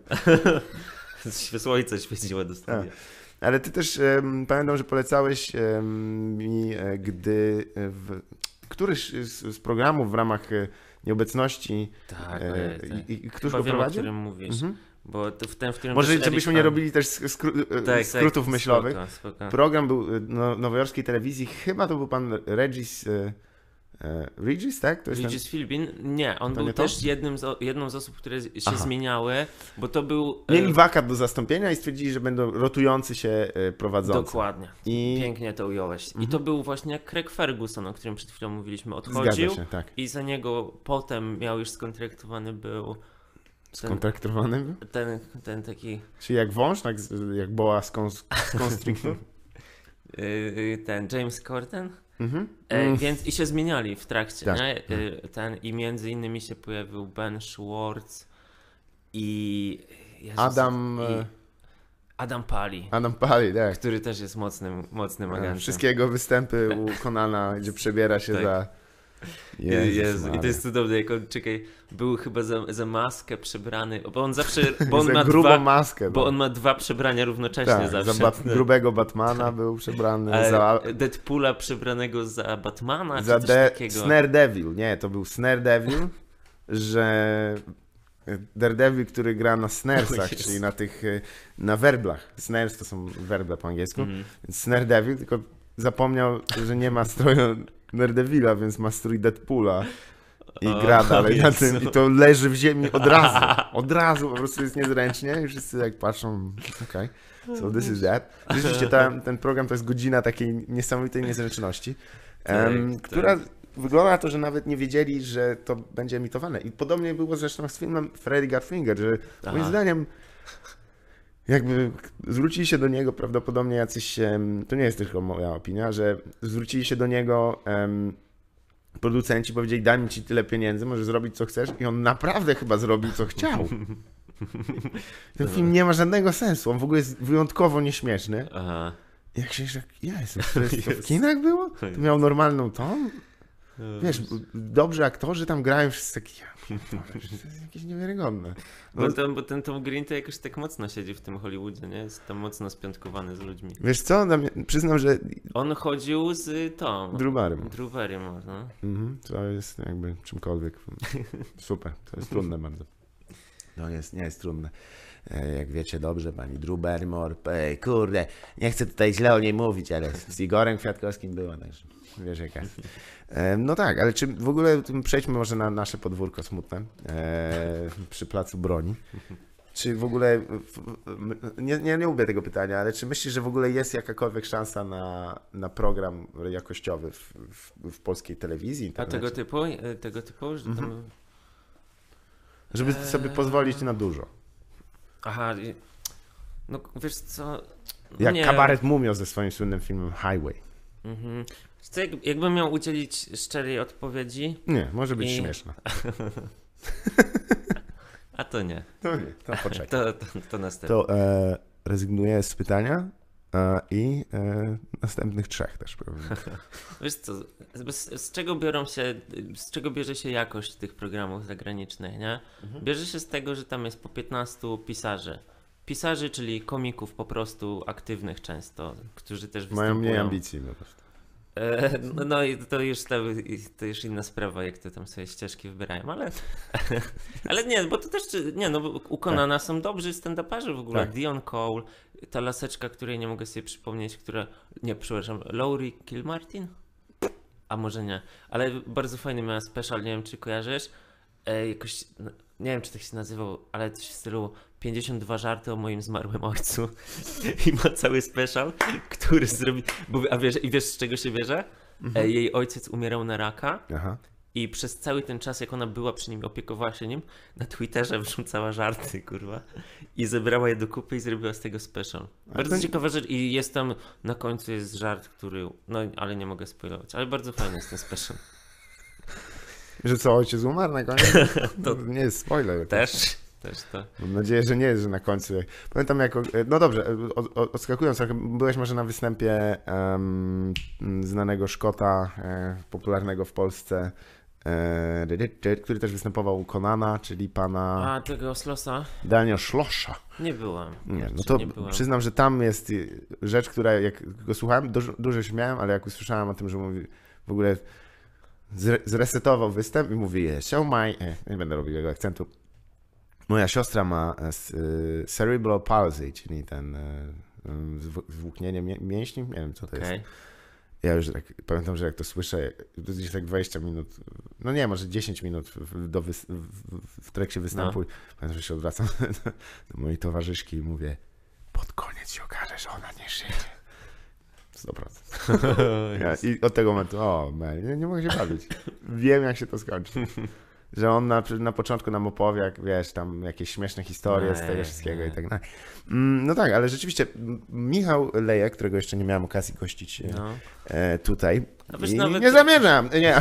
Słońce świeciło do studia. Ale ty też em, pamiętam, że polecałeś mi, e, gdy e, w któryś z, z programów w ramach e, nieobecności. Tak, e, e, tak. i, i któż Chyba go wiem, o prowadził? którym mówisz. Mhm. Bo w ten, w którym Może żebyśmy nie robili też skró- e, tak, skrótów tak, myślowych. Spoko, spoko. Program był e, no, nowojorskiej telewizji, chyba to był pan Regis. E, Regis, tak? To jest ten- Regis Philbin? Nie, on To był nie też jednym z, jedną z osób, które się Aha. zmieniały, bo to był... e, Mieli wakat do zastąpienia i stwierdzili, że będą rotujący się e, prowadzący. Dokładnie. I Pięknie to ująłeś. I to był właśnie Craig Ferguson, o którym przed chwilą mówiliśmy, odchodził się, tak. i za niego potem miał już skontraktowany był ten, Skontraktowanym? ten, ten taki Czyli jak wąż, tak jak boa z, kons- z constrictor? yy, ten James Corden. Mhm. E, Mm. Więc i się zmieniali w trakcie, Tak. nie? E, ten, I między innymi się pojawił Ben Schwartz i Jezus, Adam, i e, Adam Pali, Adam Pali, tak. który też jest mocnym, mocnym agentem. Wszystkie jego występy u Konana, gdzie przebiera się Tak. za... Jezu, I to jest cudowne, jak on, czekaj, był chyba za, za maskę przebrany, bo on zawsze, bo on ma dwa, maskę. bo no. on ma dwa przebrania równocześnie tak, zawsze. za bat- grubego Batmana był przebrany, Ale za, Deadpoola przebranego za Batmana, za czy de- takiego. Snare Devil. Nie, to był Snare Devil, że Daredevil, który gra na snaresach, O Jezu. czyli na tych, e, na werblach. Snares to są werble po angielsku. Więc Snare Devil, tylko zapomniał, że nie ma stroju Daredevila, więc ma strój Deadpoola. I O, gra dalej na tym i to leży w ziemi od razu. Od razu po prostu jest niezręcznie i wszyscy jak patrzą, okej, so this is that. Rzeczywiście ten, ten program to jest godzina takiej niesamowitej niezręczności, em, Tak, tak. która wygląda na to, że nawet nie wiedzieli, że to będzie emitowane. I podobnie było zresztą z filmem Freddy Got Fingered, że moim Aha. zdaniem jakby zwrócili się do niego prawdopodobnie jacyś, to nie jest tylko moja opinia, że zwrócili się do niego em, producenci, powiedzieli daj mi ci tyle pieniędzy, możesz zrobić co chcesz i on naprawdę chyba zrobił co chciał. Ten film nie ma żadnego sensu, on w ogóle jest wyjątkowo nieśmieszny. Aha. Jak się że Jezu, to, jest, to w kinach było? To miał normalną ton? Wiesz, dobrzy aktorzy tam grają, wszyscy taki, ja to jest jakieś niewiarygodne. Bo ten, bo ten Tom Green to jakoś tak mocno siedzi w tym Hollywoodzie, nie? Jest tam mocno spiątkowany z ludźmi. Wiesz co, przyznam, że On chodził z Barrymore. Drew Barrymore, no. Mhm, to jest jakby czymkolwiek. Super, to jest trudne bardzo. To jest, nie jest trudne. E, Jak wiecie dobrze, pani Drew Barrymore, ej, kurde, nie chcę tutaj źle o niej mówić, ale z Igorem Kwiatkowskim była, także wiesz jaka. E, No tak, ale czy w ogóle przejdźmy może na nasze podwórko smutne e, przy Placu Broni. Czy w ogóle, nie, nie, nie lubię tego pytania, ale czy myślisz, że w ogóle jest jakakolwiek szansa na, na program jakościowy w, w, w polskiej telewizji? A internecie? tego typu? Tego typu? Że tam... Mhm. Żeby sobie pozwolić na dużo. Aha, no wiesz co... no Jak nie. kabaret Mumio ze swoim słynnym filmem Highway. Mhm. Co, jak, jakbym miał udzielić szczerej odpowiedzi, Nie, może być I- śmieszna. a to nie. To nie, to poczekaj. To, to, to następne. To e, rezygnuję z pytania i e, następnych trzech też. pewnie. Wiesz co, z, z czego biorą się, z czego bierze się jakość tych programów zagranicznych, nie? Mhm. Bierze się z tego, że tam jest po 15 pisarzy. Pisarzy, czyli komików po prostu aktywnych często, którzy też Mają mniej występują. ambicji po prostu. E, No, no i to już, to, to już inna sprawa, jak to tam sobie ścieżki wybierają, ale, ale nie, bo to też, nie no, u Conana są dobrzy stand-uperzy w ogóle, Tak. Dion Cole, ta laseczka, której nie mogę sobie przypomnieć, która, nie, przepraszam, Laurie Kilmartin? A może nie, ale bardzo fajny miała special, nie wiem czy kojarzysz, e, jakoś, no, nie wiem czy tak się nazywał, ale coś w stylu 52 żarty o moim zmarłym ojcu i ma cały special, który zrobi, bo, a wiesz, i wiesz z czego się bierze? E, jej ojciec umierał na raka Aha. I przez cały ten czas, jak ona była przy nim, opiekowała się nim, na Twitterze wrzucała żarty, kurwa. I zebrała je do kupy i zrobiła z tego special. Bardzo to- ciekawa rzecz i jest tam, na końcu jest żart, który, no ale nie mogę spoilować, ale bardzo fajny jest ten special. Że co, ojciec umarł na koniec? To nie jest spoiler. Też, też to. Mam nadzieję, że nie jest, że na końcu. Pamiętam jak. No dobrze, od, od, odskakując trochę, byłeś może na występie em, znanego Szkota, e, popularnego w Polsce, który też występował u Konana, czyli pana A tego Oslosa? Daniel Szlosza. Nie byłem. Nie, no to nie byłem. przyznam, że tam jest rzecz, która jak go słuchałem, dużo, śmiałem, ale jak usłyszałem o tym, że mówi w ogóle zre, zresetował występ i mówi so my, e, nie będę robił jego akcentu, moja siostra ma e, cerebral palsy, czyli ten e, zw- zwłóknienie mię- mięśni, nie wiem co to jest. Ja już tak, pamiętam, że jak to słyszę, to gdzieś tak 20 minut, no nie, może 10 minut w, do wys, w, w trakcie występu. No. Pamiętam, że się odwracam do, do mojej towarzyszki i mówię, pod koniec się okaże, że ona nie żyje. 100%. Ja, I od tego momentu, o, man, nie, nie mogę się bawić. Wiem, jak się to skończy. Że on na, na początku nam opowie, jak wiesz, tam jakieś śmieszne historie z tego Nie, wszystkiego nie. i tak dalej. Mm, No tak, ale rzeczywiście Michał Lejek, którego jeszcze nie miałem okazji gościć e, No. e, tutaj. I nawet- Nie zamierzam, nie.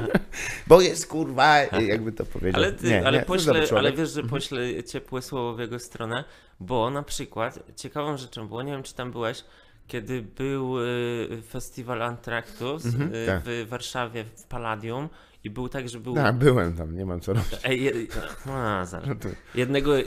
Bo jest kurwa, jakby to powiedział. Ale, ty, nie, ale, nie, poślę, ale wiesz, że poślę ciepłe słowo w jego stronę, bo na przykład ciekawą rzeczą było, nie wiem czy tam byłeś, kiedy był y, festiwal Antractus Mhm, y, tak. w Warszawie w Palladium i był tak, że był... A, byłem tam, nie mam co robić. Ej, je, a, zaraz. No Jednego...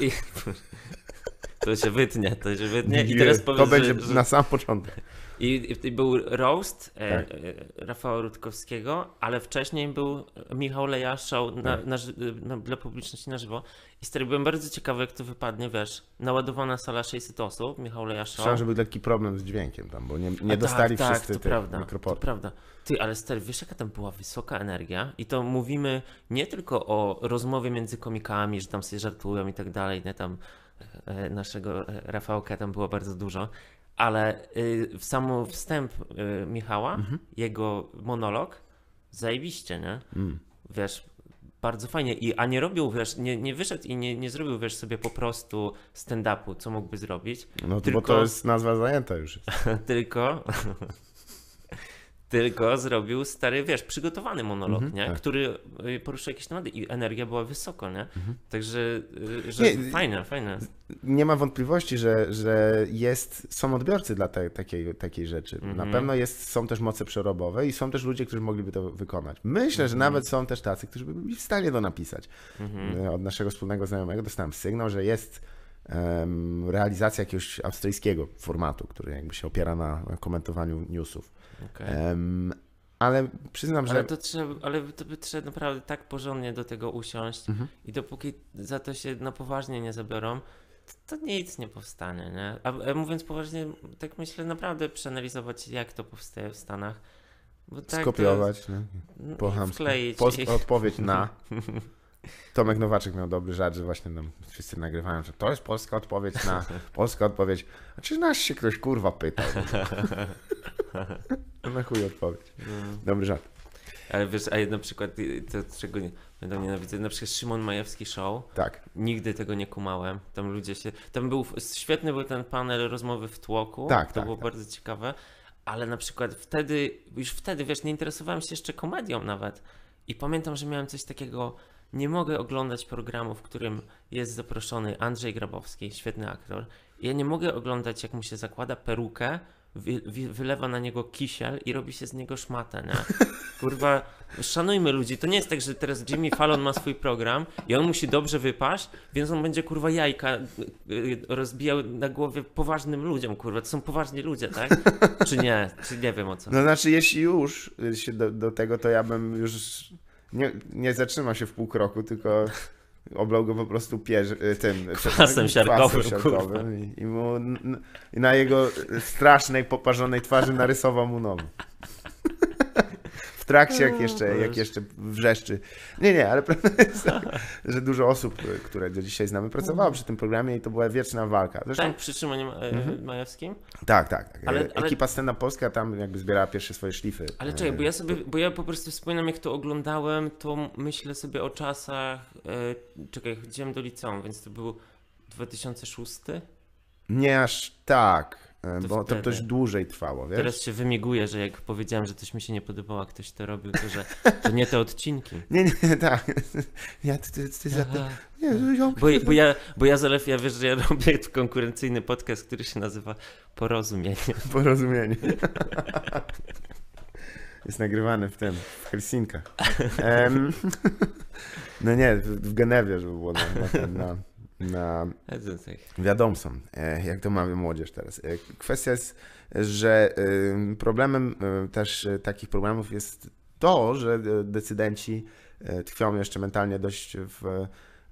To się wytnie, to się wytnie i teraz powiedz, to będzie że, na sam początek. I, I był roast e, Tak. e, Rafała Rutkowskiego, ale wcześniej był Michał Leja show na, Tak. na, na, dla publiczności na żywo. I stary, byłem bardzo ciekawy, jak to wypadnie, wiesz, naładowana sala 600 osób, Michał Leja show. Słyszałem, że był taki problem z dźwiękiem tam, bo nie, A nie dostali tak, wszyscy tak, to prawda, To prawda. Ty, ale stary, wiesz jaka tam była wysoka energia? I to mówimy nie tylko o rozmowie między komikami, że tam sobie żartują i tak dalej, nie tam e, naszego e, Rafałka tam było bardzo dużo, ale y, w sam wstęp y, Michała, Mhm. jego monolog, zajebiście, nie? Mm. Wiesz, bardzo fajnie. I, a nie robił, wiesz, nie, nie wyszedł i nie, nie zrobił, wiesz, sobie po prostu stand-upu, co mógłby zrobić, No to, Tylko- bo to jest nazwa zajęta już. Tylko tylko zrobił stary, wiesz, przygotowany monolog, Mhm, nie? tak. Który y, poruszył jakieś tematy i energia była wysoko, nie? Także y, że. Nie, fajne, fajne. Nie ma wątpliwości, że, że jest, są odbiorcy dla te, takiej, takiej rzeczy. Na Mhm. pewno jest, są też moce przerobowe i są też ludzie, którzy mogliby to wykonać. Myślę, że Mhm. nawet są też tacy, którzy by byli w stanie to napisać. Mhm. E, Od naszego wspólnego znajomego dostałem sygnał, że jest em, realizacja jakiegoś australijskiego formatu, który jakby się opiera na komentowaniu newsów. Okej. Em, ale przyznam, że Ale to trzeba, ale to by trzeba naprawdę tak porządnie do tego usiąść Mhm. i dopóki za to się na poważnie nie zabiorą, to, to nic nie powstanie, nie? A, mówiąc poważnie, tak myślę naprawdę przeanalizować, jak to powstaje w Stanach. Tak skopiować? To, no, po wkleić. Odpowiedź na. Tomek Nowaczek miał dobry żart, że właśnie nam wszyscy nagrywają, że to jest polska odpowiedź na. Polska odpowiedź. A czy nas się ktoś kurwa pytał? No na chuj odpowiedź. No. Dobry żart. Ale wiesz, a na przykład to, czego nie, będą nienawidzę, na przykład Szymon Majewski Show, Tak. nigdy tego nie kumałem. Tam ludzie się, tam był, świetny był ten panel rozmowy w tłoku, Tak, to tak, było tak. bardzo ciekawe, ale na przykład wtedy, już wtedy, wiesz, nie interesowałem się jeszcze komedią nawet i pamiętam, że miałem coś takiego, nie mogę oglądać programu, w którym jest zaproszony Andrzej Grabowski, świetny aktor, ja nie mogę oglądać, jak mu się zakłada perukę wy, wy, wylewa na niego kisiel i robi się z niego szmatę, nie? Kurwa, szanujmy ludzi. To nie jest tak, że teraz Jimmy Fallon ma swój program i on musi dobrze wypaść, więc on będzie kurwa jajka y, rozbijał na głowie poważnym ludziom, kurwa. To są poważni ludzie, tak? Czy nie? Czy nie wiem o co. No znaczy, jeśli już się do, do tego, to ja bym już nie, nie zatrzymał się w pół kroku, tylko oblał go po prostu pierz, y, tym Kwasem siarkowym, siarkowym i, i, mu, i na jego strasznej, poparzonej twarzy narysował mu nogę. W trakcie, jak jeszcze, jak jeszcze wrzeszczy. Nie, nie, ale prawda jest taka, że dużo osób, y, które do dzisiaj znamy, pracowało przy tym programie i to była wieczna walka. Zresztą, Tak, przy Szymonie Ma- e, Majewskim? tak, tak. tak. Ale- ale- Ekipa Scena Polska tam jakby zbierała pierwsze swoje szlify. Ale czekaj, bo ja sobie, bo ja po prostu wspominam, jak to oglądałem, to myślę sobie o czasach, e, czekaj, chodziłem do liceum, więc to był 2006? Nie aż tak, e, To bo to dość dłużej trwało, wiesz? Teraz się wymiguję, że jak powiedziałem, że coś mi się nie podobało, a ktoś to robił, to że to nie te odcinki. Nie, nie, tak. Ja, ty, ty, ty, za... Nie, ja... Bo, bo, ja, bo ja Zalew, ja wiesz, że ja robię konkurencyjny podcast, który się nazywa Porozumienie. Porozumienie. Jest nagrywany w tym, w Helsinkach. No nie, w, Genewie, żeby było na, na, ten- na, na wiadomsą, e, jak to mamy młodzież teraz. E, Kwestia jest, że e, problemem też takich problemów jest to, że decydenci tkwią jeszcze mentalnie dość w...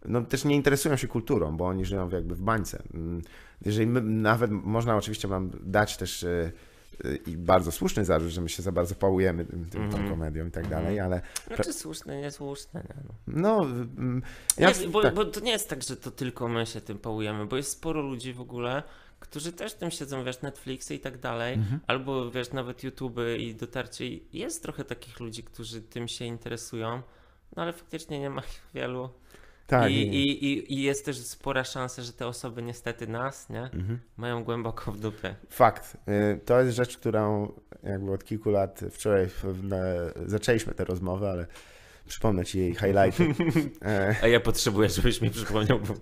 No też nie interesują się kulturą, bo oni żyją jakby w bańce. Mm, Jeżeli my, nawet można oczywiście wam dać też i bardzo słuszny zarzut, że my się za bardzo pałujemy tym, tym tą Mhm. komedią i tak dalej, ale Znaczy słuszne, niesłuszne. Nie, no. no... mm, Ja, nie, bo, tak. bo to nie jest tak, że to tylko my się tym pałujemy, bo jest sporo ludzi w ogóle, którzy też tym siedzą, wiesz, Netflixy i tak dalej, Mhm. albo wiesz, nawet YouTube i dotarcie. Jest trochę takich ludzi, którzy tym się interesują, no ale faktycznie nie ma ich wielu. Tak, I, i, i, I jest też spora szansa, że te osoby niestety nas, nie? Mhm. Mają głęboko w dupie. Fakt. Y, To jest rzecz, którą jakby od kilku lat wczoraj na, zaczęliśmy tę rozmowę, ale przypomnę ci jej highlighty. E, A ja potrzebuję, żebyś mi przypomniał, bo,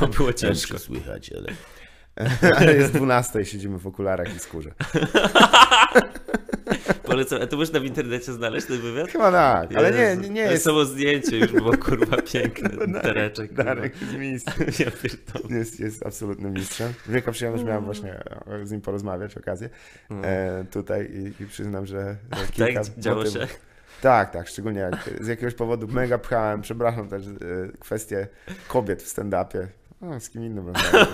bo było ciężko. Ciężko słychać, ale... ale jest 12 i siedzimy w okularach i skórze. Polecam. A to można w internecie znaleźć ten wywiad? Chyba tak, ale nie, nie, nie jest Samo zdjęcie już było kurwa piękne. Tereczek. kurwa. Darek jest mistrzem. Ja pierdolę. Jest, jest absolutnym mistrzem. Wielka przyjemność miałem właśnie e, z nim porozmawiać, okazję No. e, tutaj i, i przyznam, że Tak, kilka działo motywów- się. Tak, tak, szczególnie jak z jakiegoś powodu mega pchałem, przepraszam też, e, kwestie kobiet w stand-upie. O, z kim innym rozmawiam.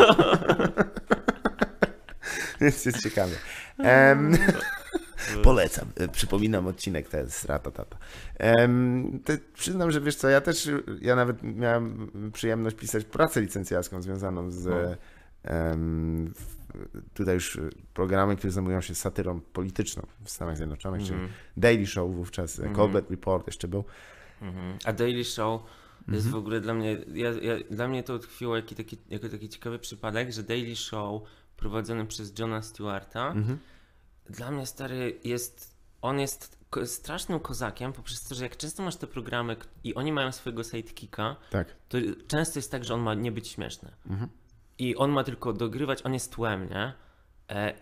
Więc jest ciekawie. Em, Polecam. e, przypominam odcinek, to jest ratatata. Te, przyznam, że wiesz co, ja też, ja nawet miałem przyjemność pisać pracę licencjacką związaną z No. w- tutaj już e, programem, które zajmują się satyrą polityczną w Stanach Zjednoczonych, czyli Mhm. Daily Show wówczas, Mhm. Colbert Report jeszcze był. Mhm. A Daily Show jest Mhm. w ogóle dla mnie, ja, ja, dla mnie to utkwiło jako taki, jako taki ciekawy przypadek, że Daily Show prowadzony przez Johna Stewarta, Mhm. Dla mnie stary jest, on jest strasznym kozakiem, poprzez to, że jak często masz te programy i oni mają swojego sidekicka, Tak. to często jest tak, że on ma nie być śmieszny. Mhm. I on ma tylko dogrywać, on jest tłem, nie? E,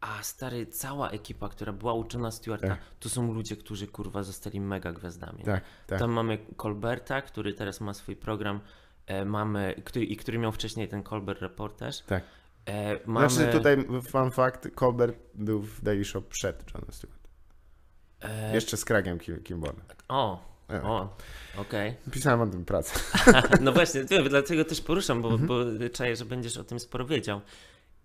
a stary, cała ekipa, która była uczona Stewarta, Tak. to są ludzie, którzy kurwa zostali mega gwiazdami. Tak, tak. Tam mamy Colberta, który teraz ma swój program, e, mamy, który, i który miał wcześniej ten Colbert Report też. Tak. E, mamy, Znaczy tutaj fun fact, Colbert był w Daily Show przed Johnem Stewart. e, Jeszcze z Craigiem Kim- Kimborem. O, E, o, okej. Pisałem o tym pracę. No właśnie, wiem, dlatego też poruszam, bo, Mhm. bo czaję, że będziesz o tym sporo wiedział.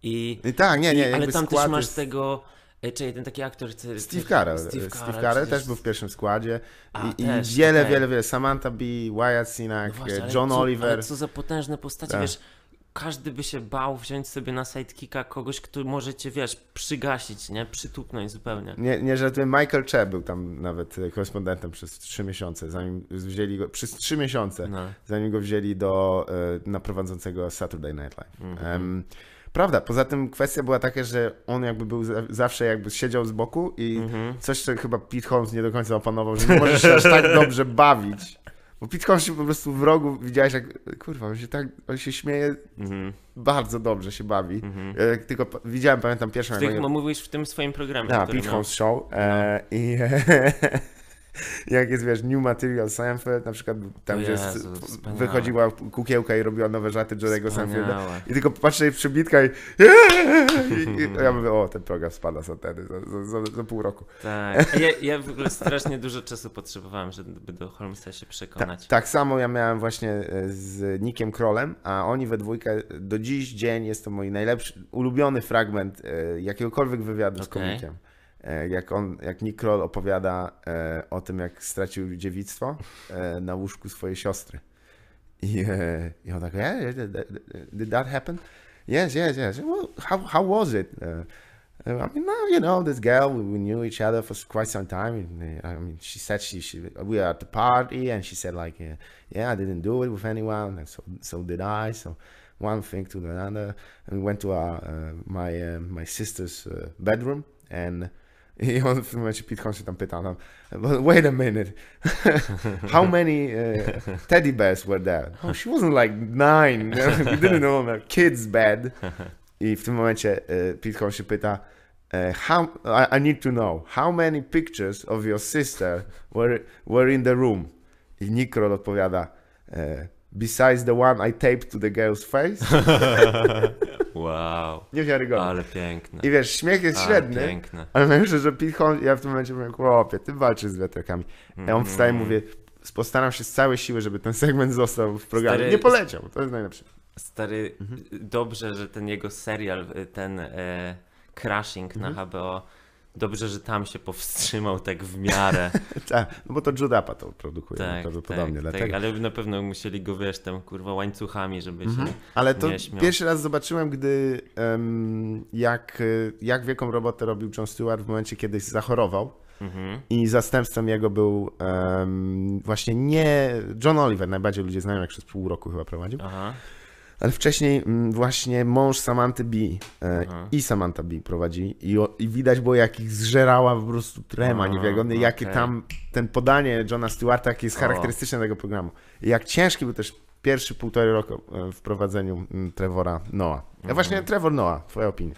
I, I tak, nie, nie, i, ale tam też masz jest... tego, e, czyli ten taki aktor... Steve co- Carell. Steve Steve Carell, też był w pierwszym składzie. A, I, też, i wiele, okej. wiele, wiele. Samantha Bee, Wyatt Cenac, No właśnie, ale John co, Oliver. Ale co za potężne postacie, Tak. wiesz, każdy by się bał wziąć sobie na sidekicka kogoś, kto może cię, wiesz, przygasić, nie? Przytupnąć zupełnie. Nie, nie żartuję, Michael Che był tam nawet e, korespondentem przez trzy miesiące, zanim wzięli go, przez trzy miesiące, No. zanim go wzięli do e, na prowadzącego Saturday Night Live. Mhm. Em, prawda, poza tym kwestia była taka, że on jakby był za, zawsze jakby siedział z boku i Mhm. coś, co chyba Pete Holmes nie do końca opanował, że nie możesz się aż tak dobrze bawić Bo Pete Holmes po prostu w rogu widziałeś jak, kurwa, on się tak, on się śmieje Mhm. bardzo dobrze, się bawi. Mhm. Ja Jak tylko pa- widziałem, pamiętam pierwszą W jak oni- mówisz w tym swoim programie. Tak, który Pete miał- Holmes Show e, i jak jest, wiesz, New Material Seinfeld, na przykład tam, gdzie wychodziła kukiełka i robiła nowe żarty Jerry'ego Wspaniałe. i tylko patrzę jej przybitka i, i, i ja mówię, o, ten program spada z anteny za, za, za, za pół roku. Tak. Ja, ja w ogóle strasznie dużo czasu potrzebowałem, żeby do Holmesa się Ta, przekonać. tak samo ja miałem właśnie e, z Nickiem Krollem, a oni we dwójkę do dziś dzień jest to mój najlepszy, ulubiony fragment e, jakiegokolwiek wywiadu z Okej. komikiem. Jak on, jak Nick Kroll opowiada o tym, jak stracił dziewictwo na łóżku swojej siostry. I, i on tak, yeah, yeah, did, that happen? Yes, yes, yes. Well, how, how was it? I mean, you know, this girl, we, knew each other for quite some time. Uh, I mean, she said she, she, we were at the party, and she said like, uh, yeah, I didn't do it with anyone, and so so did I. So one thing to the other, and we went to our, uh, my uh, my sister's uh, bedroom, and i on w tym momencie Holmes się tam pyta, no, wait a minute, how many uh, teddy bears were there? Oh, she wasn't like nine, we didn't know a kid's bed. I w tym momencie Holmes się pyta, e, how, I, I need to know, how many pictures of your sister were, were in the room? I Nick Kroll odpowiada, besides the one I taped to the girl's face? Wow. Niewiarygodne. Ale piękne. I wiesz, śmiech jest Ale średni, piękne. ale myślę, że Pete Holmes, ja w tym momencie mówię, chłopie, ty walczysz z wiatrakami. Ja on wstaje i mówię, postaram się z całej siły, żeby ten segment został w programie. Stary- Nie poleciał, to jest najlepsze. Stary, Mhm. dobrze, że ten jego serial, ten e, Crashing Mhm. na HBO, dobrze, że tam się powstrzymał tak w miarę. Tak, no bo to Judapa to produkuje tak, prawdopodobnie, tak, dlatego. tak, ale na pewno musieli go, wiesz, tam kurwa łańcuchami, żeby Mhm. się... Ale to nie pierwszy raz zobaczyłem, gdy em, jak, jak wielką robotę robił John Stewart w momencie, kiedy zachorował Mhm. i zastępcą jego był em, właśnie nie John Oliver, najbardziej ludzie znają, jak przez pół roku chyba prowadził, Aha. Ale wcześniej mm, właśnie mąż Samanty Bee e, Aha. i Samantha Bee prowadzi i, i widać było, jak ich zżerała po prostu trema niewiarygodny, jakie okej. tam ten podanie Johna Stewarta, jakie jest charakterystyczne tego programu. I jak ciężki był też pierwszy półtorej roku e, w prowadzeniu mm, Trevora Noah. Mhm. Ja właśnie Trevor Noah, twoja opinia.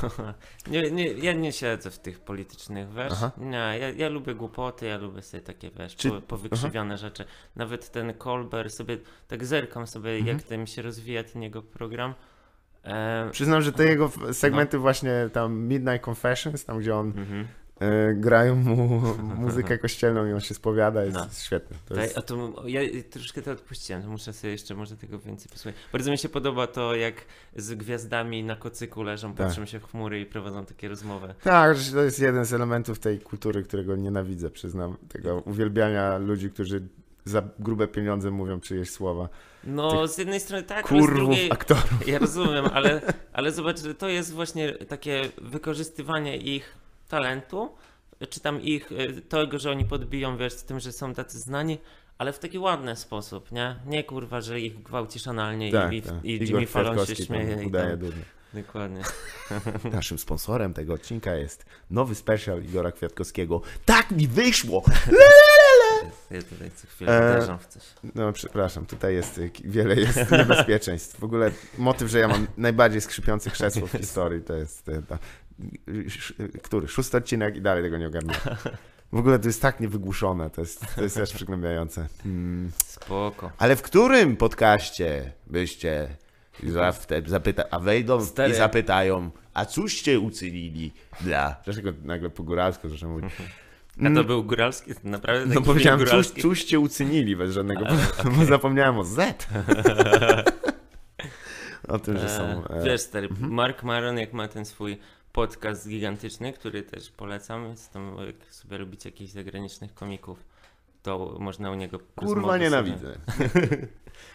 Nie, nie, ja nie siedzę w tych politycznych, wiesz? Aha. Nie, ja, ja lubię głupoty, ja lubię sobie takie, wiesz, Czy- po, powykrzywiane rzeczy. Nawet ten Colbert sobie, tak zerkam sobie, Mhm. jak tym się rozwija ten jego program. E, Przyznam, że te jego f- segmenty właśnie tam Midnight Confessions, tam gdzie on mhm. E, grają mu muzykę kościelną i on się spowiada, jest No. świetny. To Tak, jest... a to ja troszkę to odpuściłem, muszę sobie jeszcze może tego więcej posłuchać. Bardzo mi się podoba to, jak z gwiazdami na kocyku leżą, Tak. patrzą się w chmury i prowadzą takie rozmowy. Tak, to jest jeden z elementów tej kultury, którego nienawidzę, przyznam. Tego uwielbiania ludzi, którzy za grube pieniądze mówią czyjeś słowa. No, z jednej strony tak, ale z Kurwów drugiej... aktorów. Ja rozumiem, ale, ale zobacz, że to jest właśnie takie wykorzystywanie ich talentu, czy tam ich, y, tego, że oni podbiją, wiesz, z tym, że są tacy znani, ale w taki ładny sposób, nie? Nie kurwa, że ich gwałcisz analnie Tak, i, i, tak. i Igor Jimmy Fallon się śmieje i udaje dokładnie. Naszym sponsorem tego odcinka jest nowy special Igora Kwiatkowskiego. Tak mi wyszło! Ja tutaj co chwilę E, uderzam w coś. No, przepraszam, tutaj jest y, wiele jest niebezpieczeństw. W ogóle motyw, że ja mam najbardziej skrzypiące krzesło w historii, to jest y, y, który? Szósty odcinek i dalej tego nie ogarniam. W ogóle to jest tak niewygłuszone, to jest, to jest też przygnębiające. Hmm. Spoko. Ale w którym podcaście byście zapyta, a wejdą Stary. i zapytają, a cóżście uczynili dla... Dlaczego nagle po góralsku zacząłem mówić? A to był góralski? Naprawdę taki No powiedziałem, cóż, cóżście uczynili bez żadnego, bo zapomniałem o Z. o tym, że są... E, E, Wiesz, stary, Mark Maron, jak ma ten swój podcast gigantyczny, który też polecam, więc tam jak sobie lubicie jakichś zagranicznych komików, to można u niego kurwa nienawidzę.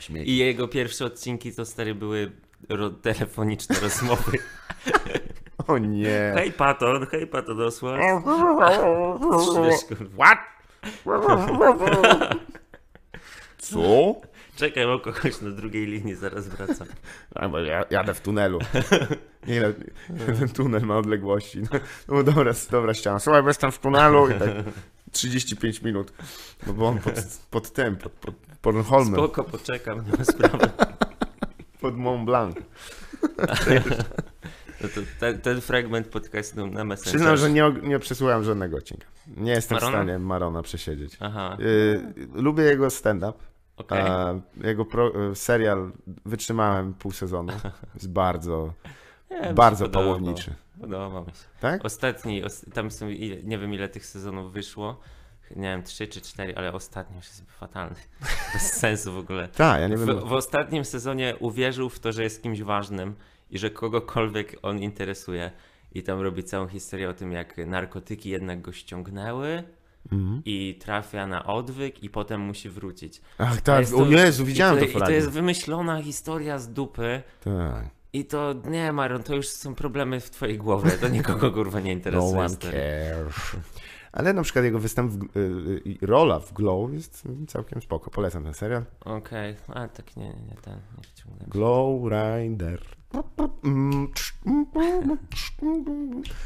I jego pierwsze odcinki to stary były ro- telefoniczne rozmowy. O nie. Hej Pato, hej Pato kurwa. What? Co? Czekaj, mam kogoś na drugiej linii, zaraz wracam. A, bo ja jadę w tunelu. Ile ten tunel ma odległości? No, no dobra, dobra ściana. Słuchaj, bo jestem w tunelu i tak. 35 minut. No bo on pod, pod tym, pod, pod Bornholmem, Spoko, poczekam, nie ma sprawy. pod Mont Blanc. No to ten, ten fragment podcastu na Messenger. Przyznam, że nie, nie przesłuchałem żadnego odcinka. Nie jestem Marona? w stanie Marona przesiedzieć. Aha, Y, lubię jego stand-up. A Jego pro, y, serial wytrzymałem pół sezonu. Jest bardzo, bardzo podobał. pałowniczy. Podoba mi się. Tak? Ostatni, os- tam są, nie wiem ile tych sezonów wyszło. Nie wiem, trzy czy cztery, ale ostatni już jest fatalny. Bez sensu w ogóle. Tak, ja nie wiem. W, w ostatnim sezonie uwierzył w to, że jest kimś ważnym i że kogokolwiek on interesuje. I tam robi całą historię o tym, jak narkotyki jednak go ściągnęły Mhm. i trafia na odwyk i potem musi wrócić. Ach tak, jest o Jezu, widziałem to, to I to jest wymyślona historia z dupy. Tak. I to, nie Maron, to już są problemy w twojej głowie, to nikogo kurwa nie No interesuje. one stary. cares. Ale na przykład jego występ, w, y, y, rola w Glow jest całkiem spoko. Polecam ten serial. Okej, a tak nie, nie, ten, nie wciągnąłem. Glow Rider.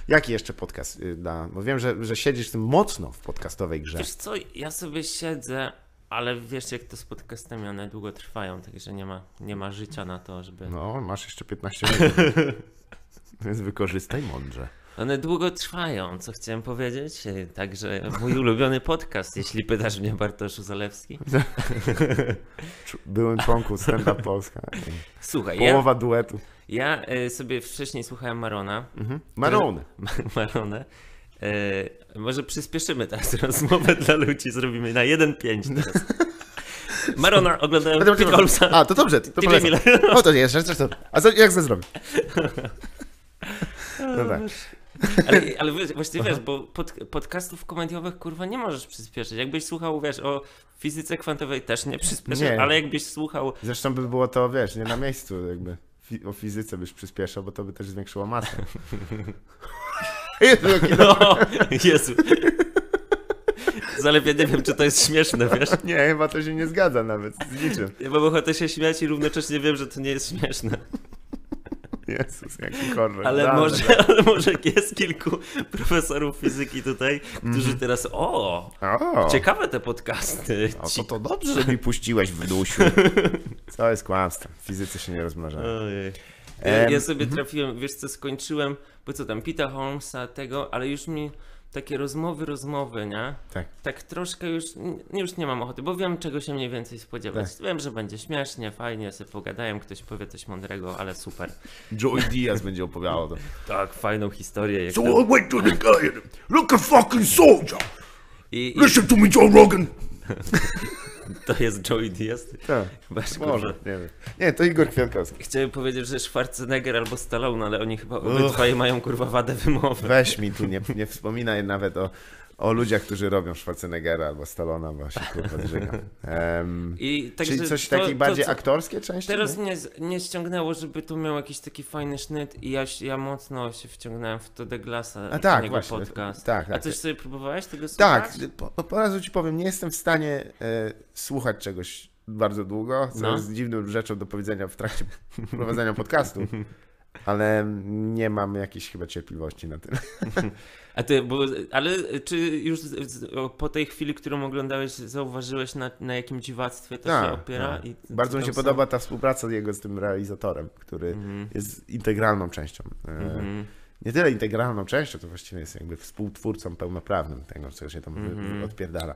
Jaki jeszcze podcast y, da? Bo wiem, że, że siedzisz w tym mocno w podcastowej grze. Wiesz co, ja sobie siedzę, ale wiesz jak to z podcastami, one długo trwają, także nie ma, nie ma życia na to, żeby... No, masz jeszcze 15 minut. Więc wykorzystaj mądrze. One długo trwają, co chciałem powiedzieć. Także mój ulubiony podcast, jeśli pytasz mnie Bartoszu Zalewski. Byłem członku Stand Up Polska. Słuchaj, ja, Połowa duetu. ja e, sobie wcześniej słuchałem Marona, Mhm. Maronę. E, może przyspieszymy teraz rozmowę dla ludzi, zrobimy na 1.5 teraz. Marona oglądałem Pete Holmesa. A, to dobrze, to polecam. Miller. O, to jest. A co, jak to zrobić? No tak. Ale, ale wiesz, właściwie wiesz, bo pod, podcastów komediowych kurwa nie możesz przyspieszyć. Jakbyś słuchał, wiesz, o fizyce kwantowej też nie przyspieszysz, Nie. ale jakbyś słuchał Zresztą by było to, wiesz, nie na miejscu jakby. Fi- o fizyce byś przyspieszał, bo to by też zwiększyło masę. Jezu. No, Jezu. Zaledwie nie wiem, czy to jest śmieszne, wiesz? Nie, chyba to się nie zgadza nawet z niczym. Ja mam ochotę się śmiać i równocześnie wiem, że to nie jest śmieszne. Jezus, jaki horror. Ale Dane. może, ale może jest kilku profesorów fizyki tutaj, którzy teraz, o, O, ciekawe te podcasty. o, to, to dobrze, że mi puściłeś w dusiu. Co jest kłamstwem? Fizycy się nie rozmnażają. Ojej. Ja, ja sobie trafiłem, wiesz co, skończyłem, bo co tam, Pita Holmesa, tego, ale już mi takie rozmowy, rozmowy, nie? Tak. Tak troszkę już, już nie mam ochoty, bo wiem czego się mniej więcej spodziewać. Tak. Wiem, że będzie śmiesznie, fajnie, sobie pogadają, ktoś powie coś mądrego, ale super. Joey Diaz będzie opowiadał to. Tak, fajną historię. Jak So to... I went to the guy look a fucking soldier. I, I Listen to me, Joe Rogan. to jest Joey Diaz. Tak, może, nie wiem. Nie, to Igor Kwiatkowski. Chciałem powiedzieć, że Schwarzenegger albo Stallone, ale oni chyba obydwaj mają kurwa wadę wymowy. Weź mi tu, nie, nie wspominaj nawet o, o ludziach, którzy robią Schwarzeneggera albo Stallona, bo się kurwa zżygam. Em, I także czyli coś to- takich to, bardziej co- aktorskie części? Teraz nie? nie ściągnęło, żeby tu miał jakiś taki fajny sznyt i ja, ja mocno się wciągnąłem w to Deglasa, A tak, niego właśnie. podcast. Tak, A tak. coś sobie próbowałeś tego Tak, słuchać? po, po razu ci powiem, nie jestem w stanie e, słuchać czegoś bardzo długo, co No. jest dziwną rzeczą do powiedzenia w trakcie prowadzenia podcastu, ale nie mam jakiejś chyba cierpliwości na tyle. A ty, bo, ale czy już po tej chwili, którą oglądałeś, zauważyłeś na, na jakim dziwactwie to Tak, się opiera? tak. I Bardzo mi się są? podoba ta współpraca jego z tym realizatorem, który Mhm. jest integralną częścią. E, Mhm. Nie tyle integralną częścią, to właściwie jest jakby współtwórcą pełnoprawnym tego, co się tam Mhm. wy- odpierdala.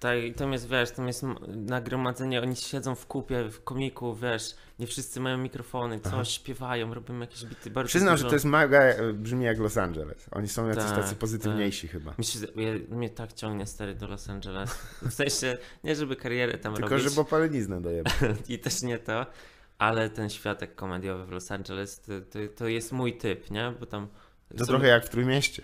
Tak, i tam jest, wiesz, tam jest nagromadzenie, oni siedzą w kupie, w komiku, wiesz, nie wszyscy mają mikrofony, coś Aha. śpiewają, robią jakieś bity, bardzo Przyznam, dużo... że to jest mega, e, brzmi jak Los Angeles. Oni są jacyś Tak, tacy pozytywniejsi chyba. Mi się, ja, mnie tak ciągnie stary do Los Angeles. W sensie, nie żeby karierę tam Tylko, robić że popaleniznę dojeba. i też nie to, ale ten światek komediowy w Los Angeles to, to, to jest mój typ, nie? Bo tam To trochę jak w Trójmieście.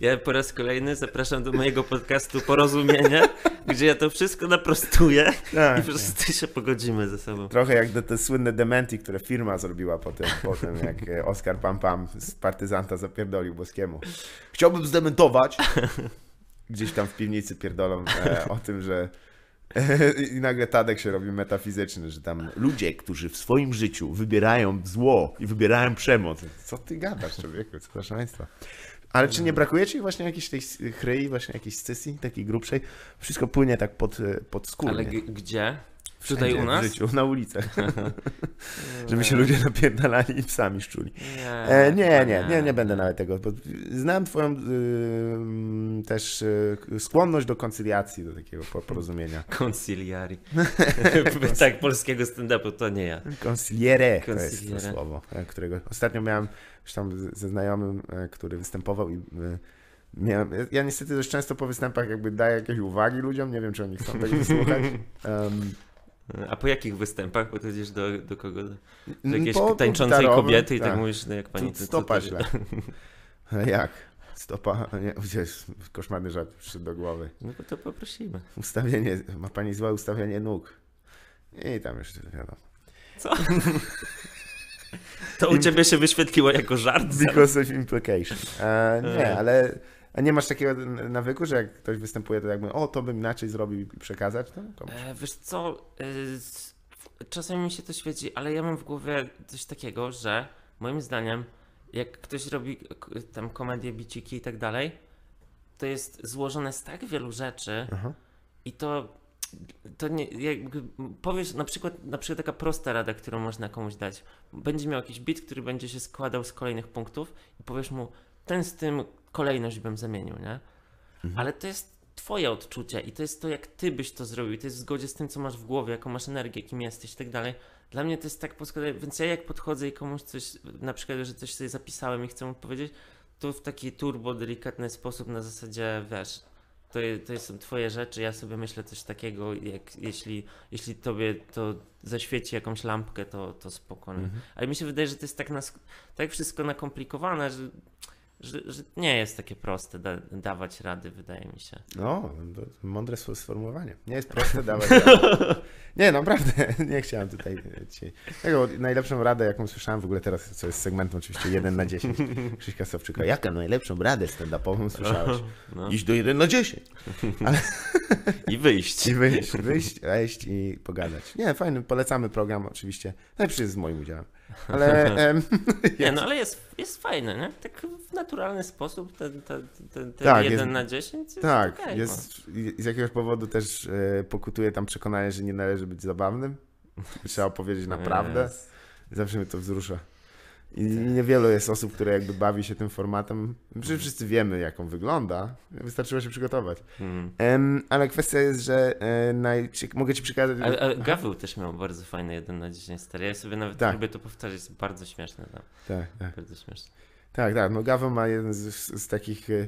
Ja po raz kolejny zapraszam do mojego podcastu Porozumienie, gdzie ja to wszystko naprostuję i Tak. wszyscy się pogodzimy ze sobą. Trochę jak te, te słynne dementi, które firma zrobiła potem, potem jak e, Oskar Pam Pam z partyzanta zapierdolił Boskiemu. Chciałbym zdementować, gdzieś tam w piwnicy pierdolą e, o tym, że I nagle Tadek się robi metafizyczny, że tam Ludzie, którzy w swoim życiu wybierają zło i wybierają przemoc. Co ty gadasz, człowieku? Co państwa. Ale czy nie brakuje ci właśnie jakiejś tej chryi, właśnie jakiejś scysji, takiej grubszej? Wszystko płynie tak pod, pod skórę. Ale g- gdzie? Tutaj u nas? W życiu, na ulicach. Żeby się ludzie napierdalali i psami szczuli. Nie, E, nie, nie, nie, nie będę nawet tego. Bo znam twoją y, też y, skłonność do koncyliacji, do takiego po- porozumienia. Conciliari. tak, polskiego stand-upu to nie ja. Conciliere to jest to słowo, e, którego ostatnio miałem już tam z- ze znajomym, e, który występował i e, miałem, ja niestety dość często po występach jakby daję jakieś uwagi ludziom, nie wiem czy oni chcą tego słuchać. Um, A po jakich występach podchodzisz do, do kogo? Do, jakiejś po- tańczącej kobiety i tak, mówisz, no jak pani... Tu to- stopa to- źle. Jak? Stopa? Nie, gdzieś koszmarny żart przyszedł do głowy. No to poprosimy. Ustawienie, ma pani złe ustawienie nóg. I tam jeszcze wiadomo. To u ciebie się wyświetliło jako żart? Because of implication. E, nie, ale a nie masz takiego nawyku, że jak ktoś występuje, to jakby o, to bym inaczej zrobił i przekazać to komuś? E, wiesz co, s- czasami mi się to świeci, ale ja mam w głowie coś takiego, że moim zdaniem, jak ktoś robi tam komedię, biciki i tak dalej, to jest złożone z tak wielu rzeczy Aha. i to, to nie, powiesz, na przykład, na przykład taka prosta rada, którą można komuś dać. Będzie miał jakiś bit, który będzie się składał z kolejnych punktów i powiesz mu, ten z tym kolejność bym zamienił, nie? Ale to jest twoje odczucie i to jest to, jak ty byś to zrobił. To jest w zgodzie z tym, co masz w głowie, jaką masz energię, kim jesteś i tak dalej. Dla mnie to jest tak poskładane, więc ja jak podchodzę i komuś coś, na przykład, że coś sobie zapisałem i chcę mu powiedzieć, to w taki turbo, delikatny sposób na zasadzie, wiesz, to, to są twoje rzeczy, ja sobie myślę coś takiego, jak jeśli, jeśli tobie to zaświeci jakąś lampkę, to, to spokojnie. Mhm. Ale mi się wydaje, że to jest tak, nas, tak wszystko nakomplikowane, że, że, że nie jest takie proste da, dawać rady, wydaje mi się. No, mądre sformułowanie. Nie jest proste dawać radę. Nie, naprawdę, nie chciałem tutaj ci... Tego, najlepszą radę, jaką słyszałem w ogóle teraz, co jest segmentem oczywiście 1 na 10, Krzyśka Sowczyka. Jaka najlepszą radę stand-upową słyszałeś? No. Iść do 1 na 10. I wyjść. I wyjść, wyjść, wejść i pogadać. Nie, fajny, polecamy program oczywiście. Najlepszy jest z moim udziałem. Ale em, Nie, no ale jest, jest fajne, nie? Tak w naturalny sposób, ten, ten, ten, ten Tak, 1 jest- na 10 jest tak, okej, no. jest, z jakiegoś powodu też e, pokutuje tam przekonanie, że nie należy być zabawnym. Trzeba powiedzieć naprawdę. Zawsze mnie to wzrusza. I niewielu jest osób, które jakby bawi się tym formatem. Przecież wszyscy wiemy, jak on wygląda. Wystarczyło się przygotować. Em, ale kwestia jest, że e, najcie- mogę ci przekazać... Ale, ale Gaweł też miał bardzo fajny 1 na 10 stary. Ja sobie nawet Tak. lubię to powtarzać, jest bardzo śmieszne. No. Tak, tak. Bardzo śmieszne. Tak, tak. No Gaweł ma jeden z, z takich e,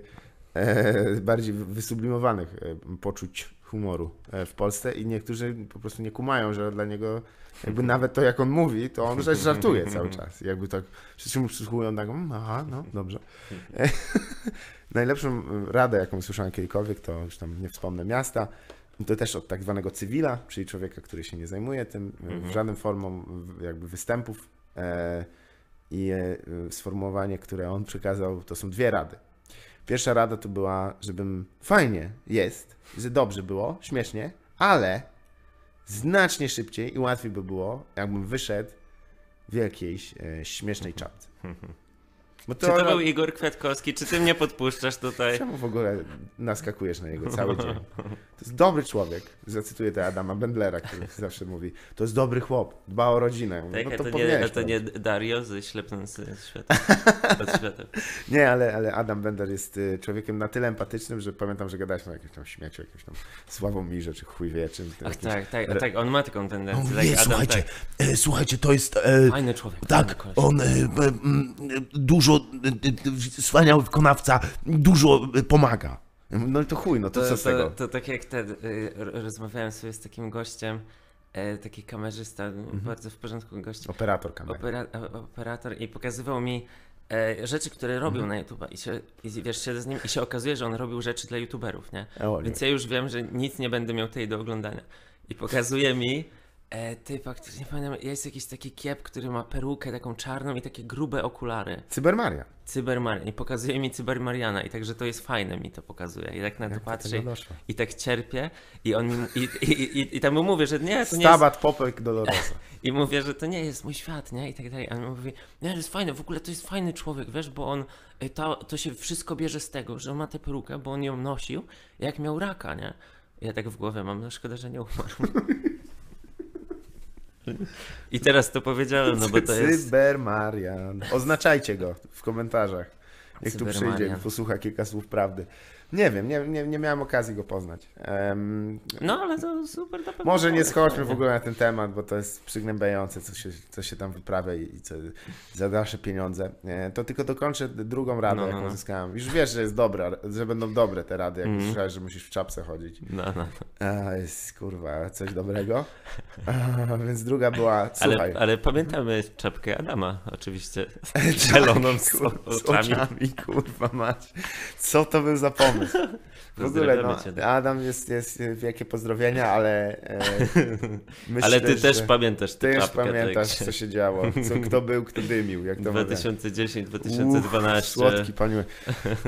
E, bardziej wysublimowanych e, poczuć humoru e, w Polsce i niektórzy po prostu nie kumają, że dla niego jakby nawet to jak on mówi, to on żartuje cały czas. Jakby tak wszyscy mu przysłuchują tak, mm, aha, no dobrze. Najlepszą radę, jaką słyszałem kiedykolwiek, to już tam nie wspomnę miasta, to też od tak zwanego cywila, czyli człowieka, który się nie zajmuje tym mhm. żadną formą jakby występów i sformułowanie, które on przekazał, to są dwie rady. Pierwsza rada to była, żebym fajnie jest, że dobrze było, śmiesznie, ale znacznie szybciej i łatwiej by było, jakbym wyszedł w jakiejś e, śmiesznej czapce. Bo Czy to był Igor Kwiatkowski? Czy ty mnie podpuszczasz tutaj? Czemu w ogóle naskakujesz na niego cały dzień? To jest dobry człowiek. Zacytuję to Adama Bendlera, który zawsze mówi, to jest dobry chłop, dba o rodzinę. Tak, no to, to, nie, a to nie Dario ze ślepnący. Od świata. Nie, ale, ale Adam Bender jest y, człowiekiem na tyle empatycznym, że pamiętam, że gadaliśmy o jakimś tam śmieciu, jakimś tam Sławomirze, czy chuj wie czym. Ach jakimś- tak, tak, tak, on ma taką tendencję. mówi, Tak, nie, Adam, słuchajcie, tak. e, słuchajcie, to jest... E, Fajny człowiek. tak, on e, e, e, dużo, e, e, wspaniały wykonawca, dużo e, pomaga. No i to chuj, no to, To, co z to, tego? to tak jak ten, y, rozmawiałem sobie z takim gościem, taki kamerzysta, Mhm. bardzo w porządku gość, Operator kamery. opera, operator i pokazywał mi e, rzeczy, które robił Mhm. na YouTube i, się, i wiesz, siedzę z nim i się okazuje, że on robił rzeczy dla YouTuberów, nie? O, nie. Więc ja już wiem, że nic nie będę miał tej do oglądania. I pokazuje mi E, ty faktycznie nie pamiętam, jest jakiś taki kiep, który ma perukę taką czarną i takie grube okulary. Cybermaria. Cybermarian. I pokazuje mi Cybermariana i także to jest fajne mi to pokazuje. I tak na to patrzę doszło? i tak cierpię i on mi, i, i, i, i tam mu mówię, że nie, to nie jest, Stabat Popek Dolorosa. i mówię, że to nie jest mój świat, nie? I tak dalej. A on mówi, nie, to jest fajne, w ogóle to jest fajny człowiek, wiesz, bo on, y, to, to się wszystko bierze z tego, że on ma tę perukę, bo on ją nosił, jak miał raka, nie? Ja tak w głowie mam, no szkoda, że nie umarł. I teraz to powiedziałem, no bo to jest... Cybermarian. Oznaczajcie go w komentarzach. Jak tu przyjdzie i posłucha kilka słów prawdy. Nie wiem, nie, nie, nie miałem okazji go poznać. Em, No ale to super to może nie schodźmy w ogóle na ten temat, bo to jest przygnębiające, co się, co się tam wyprawia i co, za nasze pieniądze. E, To tylko dokończę drugą radę, No, no, jaką no. Już wiesz, że jest dobra, że będą dobre te rady, jak już słyszałeś, że musisz w czapce chodzić. No, no. A, jest kurwa coś dobrego. A, więc druga była, słuchaj. Ale, ale pamiętamy czapkę Adama, oczywiście. Zieloną z, z oczami. oczami, kurwa mać. Co to był za pomysł? W ogóle, no. Adam jest, jest wielkie pozdrowienia, ale e, myślę, Ale ty też że pamiętasz ty już czapkę. pamiętasz, tak. co się działo, co, kto był, kto dymił, jak to mówię. 2010, Uff, 2012. Słodki paniu,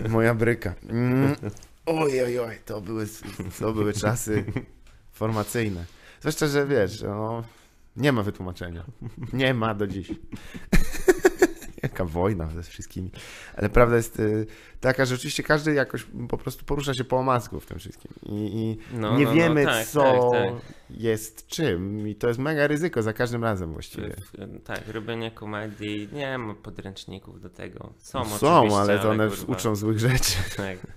moja bryka. Mm. Oj, oj, oj, to były, to były czasy formacyjne. Zwłaszcza, że wiesz, no, nie ma wytłumaczenia. Nie ma do dziś. Jaka wojna ze wszystkimi. Ale prawda jest y, taka, że oczywiście każdy jakoś po prostu porusza się po omacku w tym wszystkim. I, i No, nie no, no, wiemy, tak, co tak, tak. jest czym. I to jest mega ryzyko za każdym razem właściwie. W- Tak, robienie komedii, nie ma podręczników do tego. Są, Są, ale to one kurwa, uczą złych rzeczy. Tak.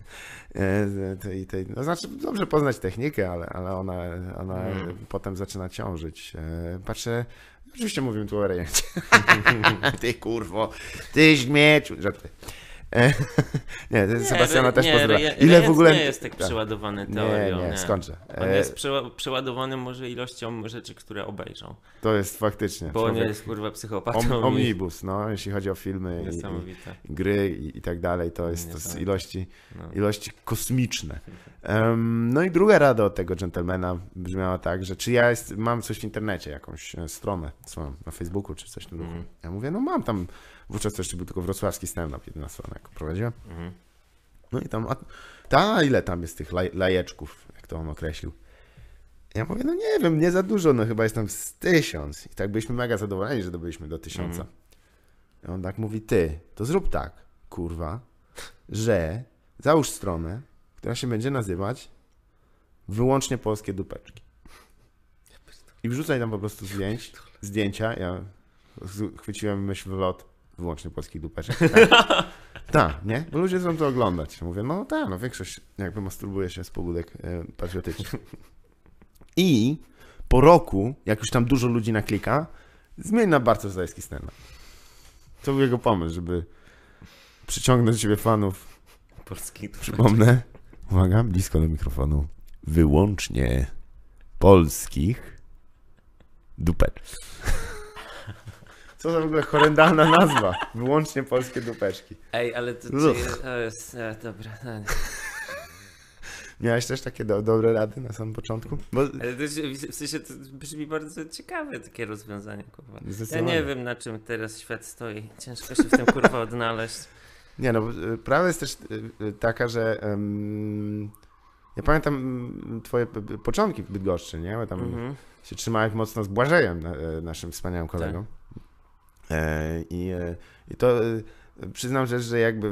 E, tej, tej, no znaczy, dobrze poznać technikę, ale, ale ona, ona Mm. potem zaczyna ciążyć. E, Patrzę, oczywiście mówimy tu o rejencie. ty kurwo, ty śmieciu. Żarty. E, Nie, to Sebastiana re- też nie, Ile w ogóle... nie jest tak przeładowany Nie, teorią. nie, skończę. On E, jest przeła- przeładowany może ilością rzeczy, które obejrzą. To jest faktycznie. Bo on jest kurwa psychopatą. Om, i- omnibus, no, jeśli chodzi o filmy i, i gry i, i tak dalej, to jest to z Niesamowite. ilości, No. ilości kosmiczne. No i druga rada od tego dżentelmena brzmiała tak, że czy ja jest, mam coś w internecie, jakąś e, stronę swoją na Facebooku czy coś w tym duchu. Mhm. Ja mówię, no mam tam, wówczas jeszcze był tylko wrocławski stand-up, jedyna strona, jaką prowadziłem. Mhm. No i tam, a, ta ile tam jest tych laj, lajeczków, jak to on określił. Ja mówię, no nie wiem, nie za dużo, no chyba jest tam z tysiąc. I tak byliśmy mega zadowoleni, że dobyliśmy do tysiąca. Mhm. I on tak mówi, ty, to zrób tak, kurwa, że załóż stronę, która się będzie nazywać wyłącznie polskie dupeczki. I wrzucaj tam po prostu zdjęć, zdjęcia, ja chwyciłem myśl w lot, wyłącznie polskich dupeczek. Tak, Ta, nie? Bo ludzie chcą to oglądać. Mówię, no tak, no większość jakby masturbuje się z pobudek e, patriotycznych. I po roku, jak już tam dużo ludzi naklika, zmień na Bartosz Zajski stand To był jego pomysł, żeby przyciągnąć do siebie fanów. Polski Przypomnę, uwaga, blisko do mikrofonu, wyłącznie polskich dupeczek. Co za w ogóle horrendalna nazwa. Wyłącznie polskie dupeczki. Ej, ale to, Uch. czy, to jest... E, dobra. E, Miałeś też takie do, dobre rady na samym początku? Bo Ale to w sensie to brzmi bardzo ciekawe takie rozwiązanie, kurwa. Ja nie wiem na czym teraz świat stoi. Ciężko się w tym kurwa odnaleźć. Nie, no, y, prawda jest też y, y, taka, że em, ja pamiętam mm, twoje początki w Bydgoszczy, nie? Bo tam Mhm. się trzymałeś mocno z Błażejem, e, naszym wspaniałym kolegą. E, I, e, I to przyznam, że, że jakby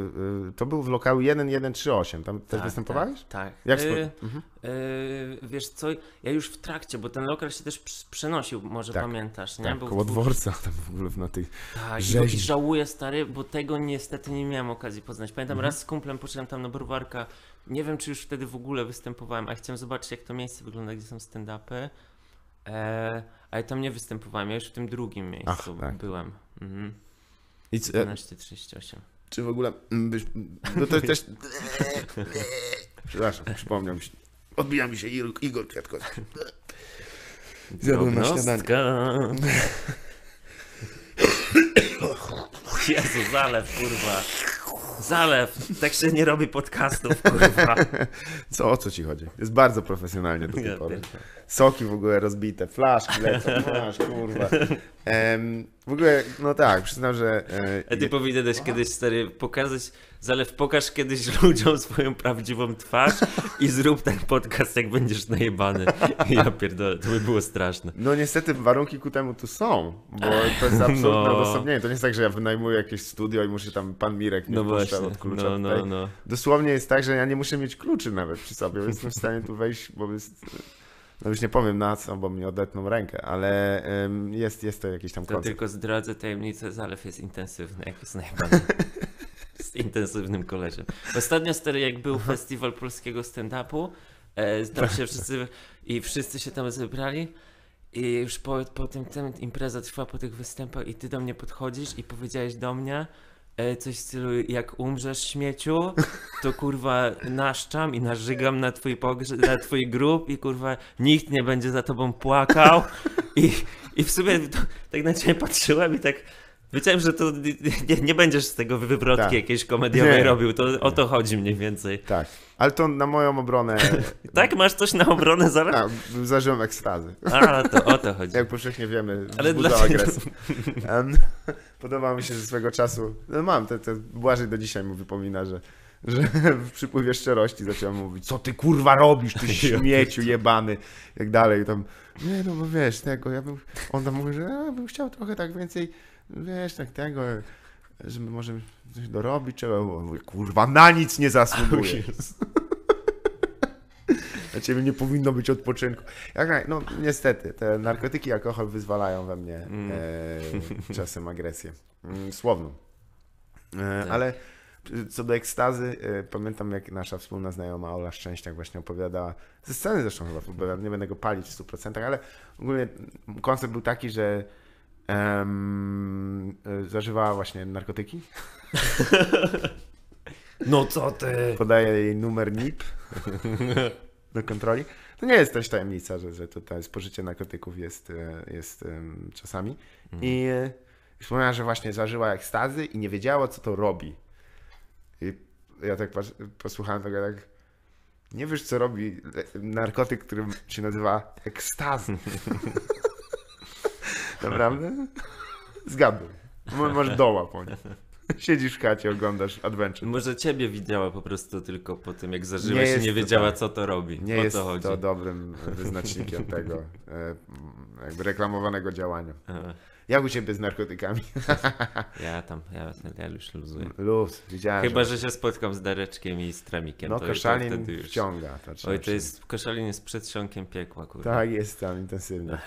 e, to był w lokalu 1138. Tam też Tak, występowałeś? Tak. tak. Jak Y, spo... mhm. y, wiesz co, ja już w trakcie, bo ten lokal się też przenosił, może Tak, pamiętasz, nie? Tak, Był koło w- dworca, tam w ogóle na tych... Tak, rzeźni. i żałuję stary, bo tego niestety nie miałem okazji poznać. Pamiętam Mhm. raz z kumplem poszedłem tam na browarka. Nie wiem, czy już wtedy w ogóle występowałem, a chciałem zobaczyć, jak to miejsce wygląda, gdzie są stand-upy. E, ale tam nie występowałem, ja już w tym drugim miejscu tak. byłem. Mhm. I, c- e, 12.38. czy w ogóle... mm, Byś, no to też... Przepraszam, przypomniał mi się. Odbija mi się Igor, Kwiatkowski. Zjadłem na śniadanie. Jezu, zalew, kurwa. Zalew, tak się nie robi podcastów, kurwa. Co, o co ci chodzi? Jest bardzo profesjonalnie do tej pory. Soki w ogóle rozbite, flaszki lecą, masz, kurwa. W ogóle, no tak, przyznam, że... e, A ty powinieneś kiedyś, stary, pokazać, Zalew, pokaż kiedyś ludziom swoją prawdziwą twarz i zrób ten podcast, jak będziesz najebany. Ja pierdolę, to by było straszne. No niestety warunki ku temu tu są, bo to jest absolutne No. odosobnienie. To nie jest tak, że ja wynajmuję jakieś studio i muszę tam pan Mirek nie No właśnie, od klucza no, no, no. Dosłownie jest tak, że ja nie muszę mieć kluczy nawet przy sobie, więc jestem w stanie tu wejść, bo jest... No już nie powiem na co, bo mi odetną rękę, ale jest, jest to jakiś tam To koncept. tylko zdradzę tajemnicę, Zalew jest intensywny, jak jest najebany. Z intensywnym koleżem. Ostatnio, stary, jak był festiwal polskiego stand-upu, e, tam się wszyscy, i wszyscy się tam zebrali i już po, po tym, tym impreza trwa po tych występach i ty do mnie podchodzisz i powiedziałeś do mnie coś w stylu, jak umrzesz śmieciu, to kurwa naszczam i narzygam na twój, pogrze- na twój grób i kurwa nikt nie będzie za tobą płakał. I, i w sumie to, tak na ciebie patrzyłem i tak wiedziałem, że to nie, nie będziesz z tego wywrotki Tak. jakiejś komediowej Nie. robił, to o to chodzi mniej więcej. Tak, ale to na moją obronę... Tak, masz coś na obronę zaraz? A, zażyłem ekstazy. A, to o to chodzi. Jak powszechnie wiemy, Ale dlaczego- agresję. Em, Podoba mi się, że swego czasu, no mam, te, te Błażej do dzisiaj mu wypomina, że, że w przypływie szczerości zacząłem mówić, co ty kurwa robisz, ty śmieciu jebany, jak dalej, tam, nie no bo wiesz, tego, ja bym, on tam mówi, że ja bym chciał trochę tak więcej, wiesz, tak tego, że my możemy coś dorobić, mówi, kurwa, na nic nie zasługuje. Dla ciebie nie powinno być odpoczynku. Jak, no niestety, te narkotyki i alkohol wyzwalają we mnie Mm. e, czasem agresję. Mm, słowną. E, Tak. Ale co do ekstazy, e, pamiętam jak nasza wspólna znajoma Ola Szczęściak właśnie opowiadała, ze sceny zresztą chyba opowiadała, nie będę go palić w 100%, ale ogólnie koncept był taki, że e, zażywała właśnie narkotyki. No co ty? Podaje jej numer NIP do kontroli. To nie jest też tajemnica, że, że tutaj spożycie narkotyków jest, e, jest em, czasami. I e, wspomniała, że właśnie zażyła ekstazy i nie wiedziała, co to robi. I ja tak posłuchałem tego tak. Nie wiesz, co robi narkotyk, który się nazywa ekstazy. Naprawdę? Zgaduj. Masz doła po nim. Siedzisz w chacie, oglądasz Adventure. Może ciebie widziała po prostu tylko po tym, jak Nie zażyłeś i jest nie to wiedziała, tak. co to robi. Nie o jest to chodzi. to dobrym wyznacznikiem tego e, jakby reklamowanego działania. Jak u ciebie z narkotykami? Ja tam, ja, ja już luzuję. Luz, widziałem. Chyba, że... się spotkam z Dareczkiem i z Tremikiem. No to, to koszalin już... wciąga. To Oj, to jest, koszalin jest przedsionkiem piekła, kurwa. Tak, jest tam intensywnie.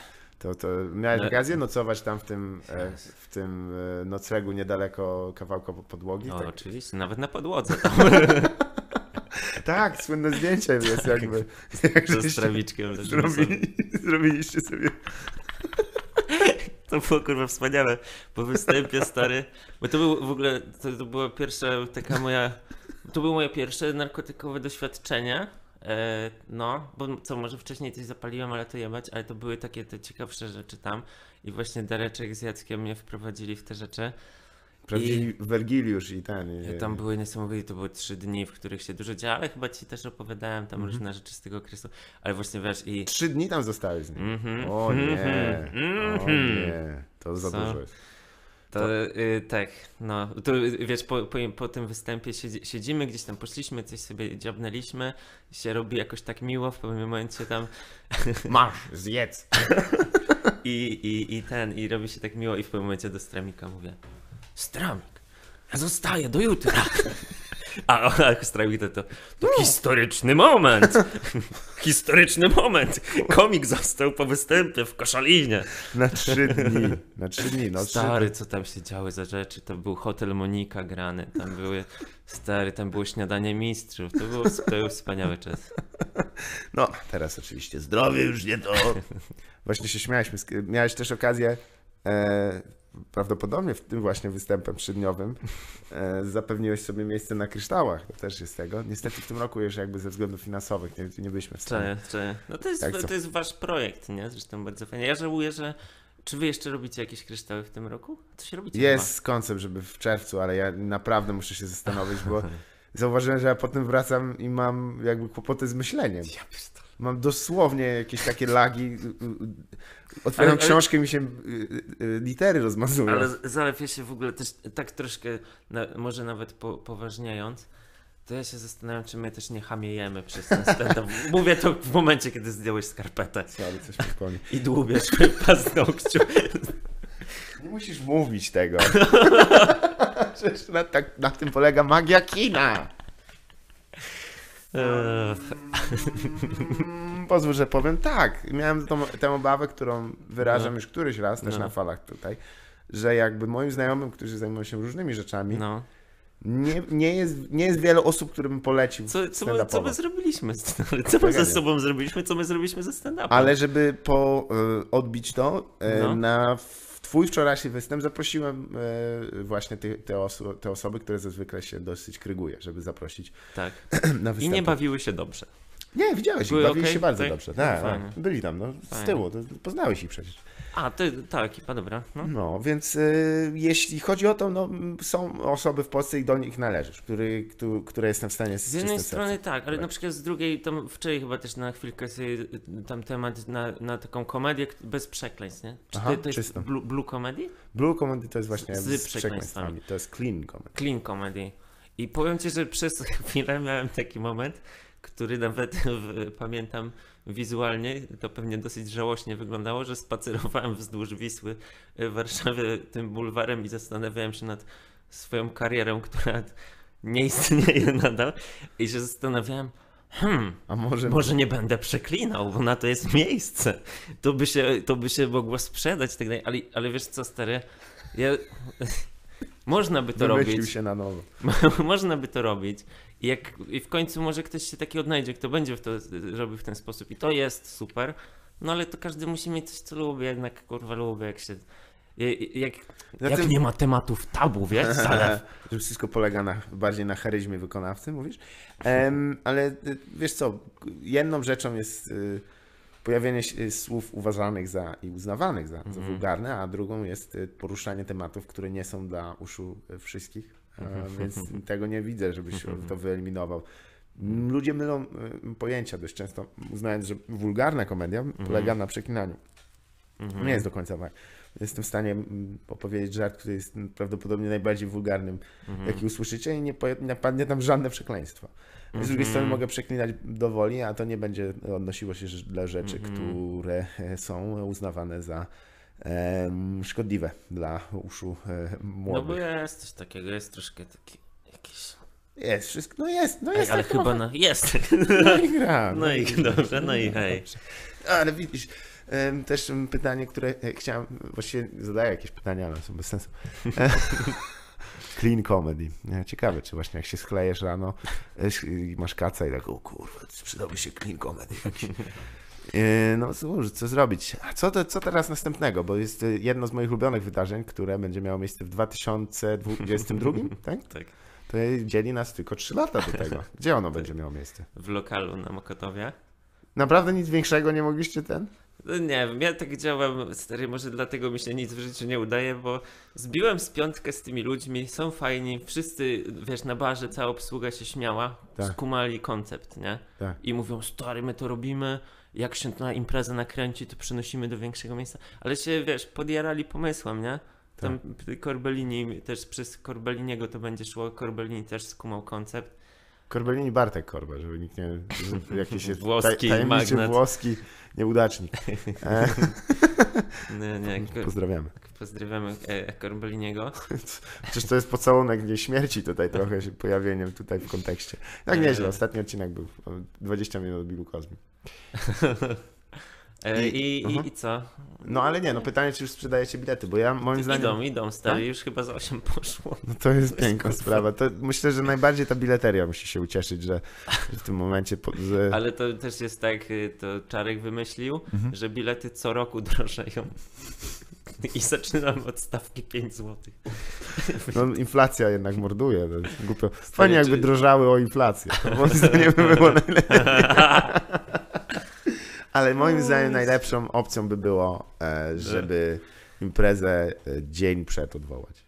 To, to miałeś Ale- okazję nocować tam w tym, e, w tym e, noclegu niedaleko kawałka podłogi? No, tak, oczywiście, nawet na podłodze tam tak, słynne zdjęcie jest jakby. Jak leżymy sobie. zrobili, zrobiliście sobie. To było kurwa wspaniałe. Po występie stary. Bo to był w ogóle, to, to była pierwsza taka moja. To było moje pierwsze narkotykowe doświadczenie. E, no, bo co, może wcześniej coś zapaliłem, ale to jebać, ale to były takie te ciekawsze rzeczy tam. I właśnie Dareczek z Jackiem mnie wprowadzili w te rzeczy. Prawdziwi Wergiliusz i ten. I, I tam były niesamowite, to były trzy dni, w których się dużo działo, ale chyba ci też opowiadałem tam Mhm. różne rzeczy z tego okresu. Ale właśnie wiesz i. Trzy dni tam zostałeś z nim. Mhm, O nie, mhm, o mhm. nie, to za dużo jest. To y, tak, no, to y, wiesz, po, po, po tym występie siedzi, siedzimy, gdzieś tam poszliśmy, coś sobie dziabnęliśmy, się robi jakoś tak miło, w pewnym momencie tam Masz, zjedz. i, i, i ten, i robi się tak miło i w pewnym momencie do Stramika mówię Stramik, ja zostaję do jutra. A, a Stramik to, to, to historyczny moment, historyczny moment, komik został po występie w Koszalinie. Na trzy dni. Na trzy dni, no Stary, co tam się działy za rzeczy? To był hotel Monika grany, tam były, stary, tam było śniadanie mistrzów, to, było, to był wspaniały czas. No, teraz oczywiście zdrowie już nie to. Właśnie się śmialiśmy. z- Miałeś też okazję, e, prawdopodobnie w tym właśnie występem trzydniowym, e, zapewniłeś sobie miejsce na kryształach. To też jest tego. Niestety w tym roku już jakby ze względów finansowych nie, nie byliśmy w stanie. Cześć, cześć. No to jest, co? to jest wasz projekt, nie? Zresztą bardzo fajnie. Ja żałuję, że Czy wy jeszcze robicie jakieś kryształy w tym roku? Coś robicie Jest koncept, żeby w czerwcu, ale ja naprawdę muszę się zastanowić, bo zauważyłem, że ja potem wracam i mam jakby kłopoty z myśleniem. chyba. Mam dosłownie jakieś takie lagi. Otwieram Ale- książkę i mi się y, y, y, litery rozmazują. Ale Zalew, ja się w ogóle też tak troszkę, może nawet po, poważniając, to ja się zastanawiam, czy my też nie hamiejemy przez ten stand-up. Mówię to w momencie, kiedy zdjąłeś skarpetę Sorry, coś mi i dłubiesz paznokciu. Nie musisz mówić tego. Przecież na, tak, na tym polega magia kina. Eee, Pozwól, że powiem tak. Miałem tą, tę obawę, którą wyrażam No. już któryś raz, też No. na falach tutaj, że jakby moim znajomym, którzy zajmują się różnymi rzeczami, No. nie, nie, jest, nie jest wiele osób, którym polecił Co, co, my, co my zrobiliśmy? Co my ze sobą zrobiliśmy? Co my zrobiliśmy ze stand-upem? Ale żeby po, y, odbić to, y, na twój wczorajszy występ zaprosiłem y, właśnie te, te, oso- te osoby, które zazwykle się dosyć kryguje, żeby zaprosić Tak. na I nie bawiły się dobrze. Nie, widziałeś ich, bawili okej? się bardzo Tak? dobrze. No, Tak, tak. byli tam, no, z tyłu, to, poznałeś ich przecież. A, ty, ta ekipa, dobra. No. No, więc y, jeśli chodzi o to, no, są osoby w Polsce i do nich należysz, który, któ- które jestem w stanie z Z jednej strony sercem. tak, ale Tak. na przykład z drugiej, tam wczoraj chyba też na chwilkę sobie y, tam temat na, na taką komedię bez przekleństw, nie? Czy Aha, to, to jest blue, blue comedy? Blue Comedy to jest właśnie Z z, przekleństwami, to jest clean comedy. Clean comedy. I powiem ci, że przez chwilę miałem taki moment, który nawet pamiętam wizualnie, to pewnie dosyć żałośnie wyglądało, że spacerowałem wzdłuż Wisły w Warszawie tym bulwarem i zastanawiałem się nad swoją karierą, która nie istnieje nadal i się zastanawiałem, hmm, A może, może nie będę przeklinał, bo na to jest miejsce. To by się, to by się mogło sprzedać i tak dalej. Ale, ale wiesz co, stary, ja... Można by to wymyślił robić. się na nowo. Można by to robić. I, jak, I w końcu może ktoś się taki odnajdzie, kto będzie w to robił w ten sposób. I to jest super. No ale to każdy musi mieć coś, co lubi. Jednak kurwa lubię, jak się. Jak, jak, Na jak tym- nie ma tematów tabu, wiesz, ale Że wszystko polega na, bardziej na charyzmie wykonawcy, mówisz? Em, ale y, wiesz co, jedną rzeczą jest y, pojawienie się słów uważanych za i uznawanych za, za Mhm. wulgarne, a drugą jest y, poruszanie tematów, które nie są dla uszu y, wszystkich, więc tego nie widzę, żebyś to wyeliminował. Ludzie mylą y, pojęcia dość często, uznając, że wulgarna komedia Mhm. polega na przeklinaniu. Nie jest do końca tak. Jestem w stanie mm, opowiedzieć żart, który jest prawdopodobnie najbardziej wulgarnym, Mhm. jaki usłyszycie i nie, poje- nie padnie tam żadne przekleństwo. Z drugiej Mhm. strony mogę przeklinać dowoli, a to nie będzie odnosiło się dla rzeczy, Mhm. które są uznawane za szkodliwe dla uszu e, no bo młodych. jest coś takiego, jest troszkę taki jakiś. Jest wszystko, no jest, no Ej, jest ale tak chyba na... jest. No i gra. No i dobrze, no i hej. Dobrze. Ale widzisz, też pytanie, które e, chciałem, właściwie zadaję jakieś pytania, ale są bez sensu. Clean comedy. Ciekawe, czy właśnie jak się sklejesz rano e, i masz kaca i tak, o kurwa, przydałby się clean comedy No cóż, co zrobić? A co, to, co teraz następnego? Bo jest e, jedno z moich ulubionych wydarzeń, które będzie miało miejsce w 2022, tak? Tak. To dzieli nas tylko 3 lata do tego. Gdzie ono będzie miało miejsce? W lokalu na Mokotowie. Naprawdę nic większego nie mogliście ten? No nie wiem, ja tak działam, stary, może dlatego mi się nic w życiu nie udaje, bo zbiłem z piątkę z tymi ludźmi, są fajni, wszyscy, wiesz, na barze cała obsługa się śmiała, Tak. skumali koncept, nie? Tak. I mówią, stary, my to robimy, jak się to na imprezę nakręci, to przenosimy do większego miejsca, ale się, wiesz, podjarali pomysłem, nie? Tam Tak. Korbelini, też przez Korbeliniego to będzie szło, Korbelini też skumał koncept. Korbelini Bartek Korba, żeby nikt nie... Że jakiś Włoski taj, włoski nieudacznik. E, Nie, nie, pozdrawiamy. Pozdrawiamy e, Korbeliniego. Przecież to jest pocałunek Dnie Śmierci tutaj trochę się pojawieniem tutaj w kontekście. Tak nieźle, ostatni odcinek był o 20 minut od Bilu Kozmi. E, I- I, i, I co? No ale nie, no pytanie, czy już sprzedajecie bilety, bo ja moim zdaniem... Idą, idą, stary, Tak? już chyba za 8 poszło. No to jest To piękna kurwa. sprawa. To myślę, że najbardziej ta bileteria musi się ucieszyć, że że w tym momencie... Po, że... Ale to też jest tak, y, to Czarek wymyślił, Mhm. że bilety co roku drożeją. I zaczynamy od stawki 5 zł. No, inflacja jednak morduje. To głupio. Fajnie jakby drożały o inflację. To moim zdaniem by było najlepiej. Ale moim zdaniem najlepszą opcją by było, e, żeby imprezę e, dzień przed odwołać.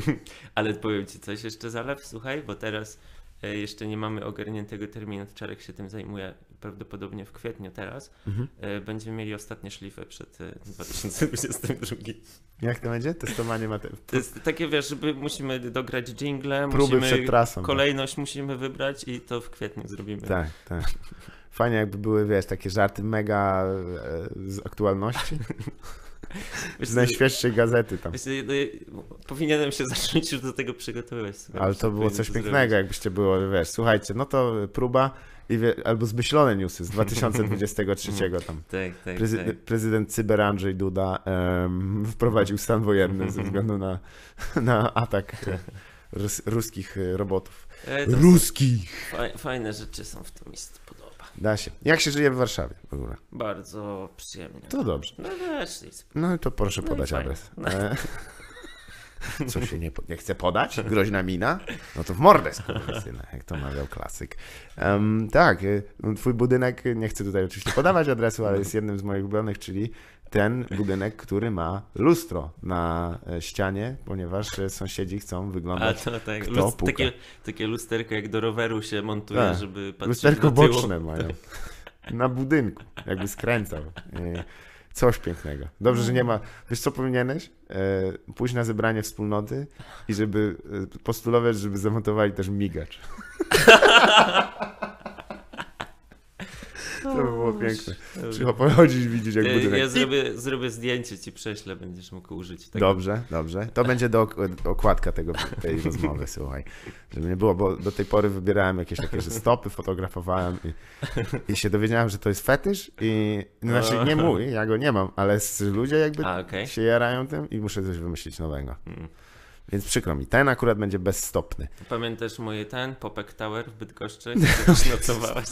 Ale powiem ci coś jeszcze zalew, słuchaj, bo teraz jeszcze nie mamy ogarniętego terminu. Czarek się tym zajmuje prawdopodobnie w kwietniu teraz. Mhm. E, Będziemy mieli ostatnie szlify przed e, 2022. Jak to będzie? Testowanie materiału. To jest takie, wiesz, żeby musimy dograć jingle, Próby musimy przed trasą. tak. kolejność musimy wybrać i to w kwietniu zrobimy. Tak, tak. Fajnie jakby były, wiesz, takie żarty mega e, z aktualności. Wiesz, Z najświeższej gazety tam. wiesz, no, powinienem się zacząć już do tego przygotowywać. słuchaj, Ale to było coś to pięknego, jakbyście było, wiesz, słuchajcie, no to próba i wie, albo zmyślone newsy z 2023 tam. Tak, tak, Prezy- tak. Prezydent Cyber Andrzej Duda em, wprowadził stan wojenny ze względu na, na atak rus, ruskich e, robotów. E, Ruskich! fa- Fajne rzeczy są w tym mi się podoba. Da się. Jak się żyje w Warszawie w ogóle? Bardzo przyjemnie. To dobrze. No wiesz, nic. No to proszę No podać adres. E, co się nie, nie chce podać? Groźna mina? No to w mordę skurwysyna, jak to mawiał klasyk. Em, tak, e, no, twój budynek, nie chcę tutaj oczywiście podawać adresu, ale jest jednym z moich ulubionych, czyli ten budynek, który ma lustro na e, ścianie, ponieważ e, sąsiedzi chcą A wyglądać to tak, kto lust, takie, takie lusterko jak do roweru się montuje, Tak. żeby patrzeć Lusterko do tyłu. boczne mają. Na budynku, jakby skręcał. E, Coś pięknego. Dobrze, że nie ma. Wiesz, co powinieneś? Pójść na zebranie wspólnoty i żeby postulować, żeby zamontowali też migacz. To by było piękne. Trzeba pochodzić widzieć, jak Ja, budynek. ja zrobię, zrobię zdjęcie, ci prześlę, będziesz mógł użyć tego. Dobrze, dobrze. To będzie do ok- okładka tego, tej rozmowy, słuchaj. Żeby nie było, bo do tej pory wybierałem jakieś takie, że stopy fotografowałem i, i się dowiedziałem, że to jest fetysz i znaczy nie mój, ja go nie mam, ale ludzie jakby A, okej. się jarają tym i muszę coś wymyślić nowego. Mm. Więc przykro mi, ten akurat będzie bezstopny. Pamiętasz moje ten, Popek Tower w Bydgoszczy? Gdzie nocowałeś?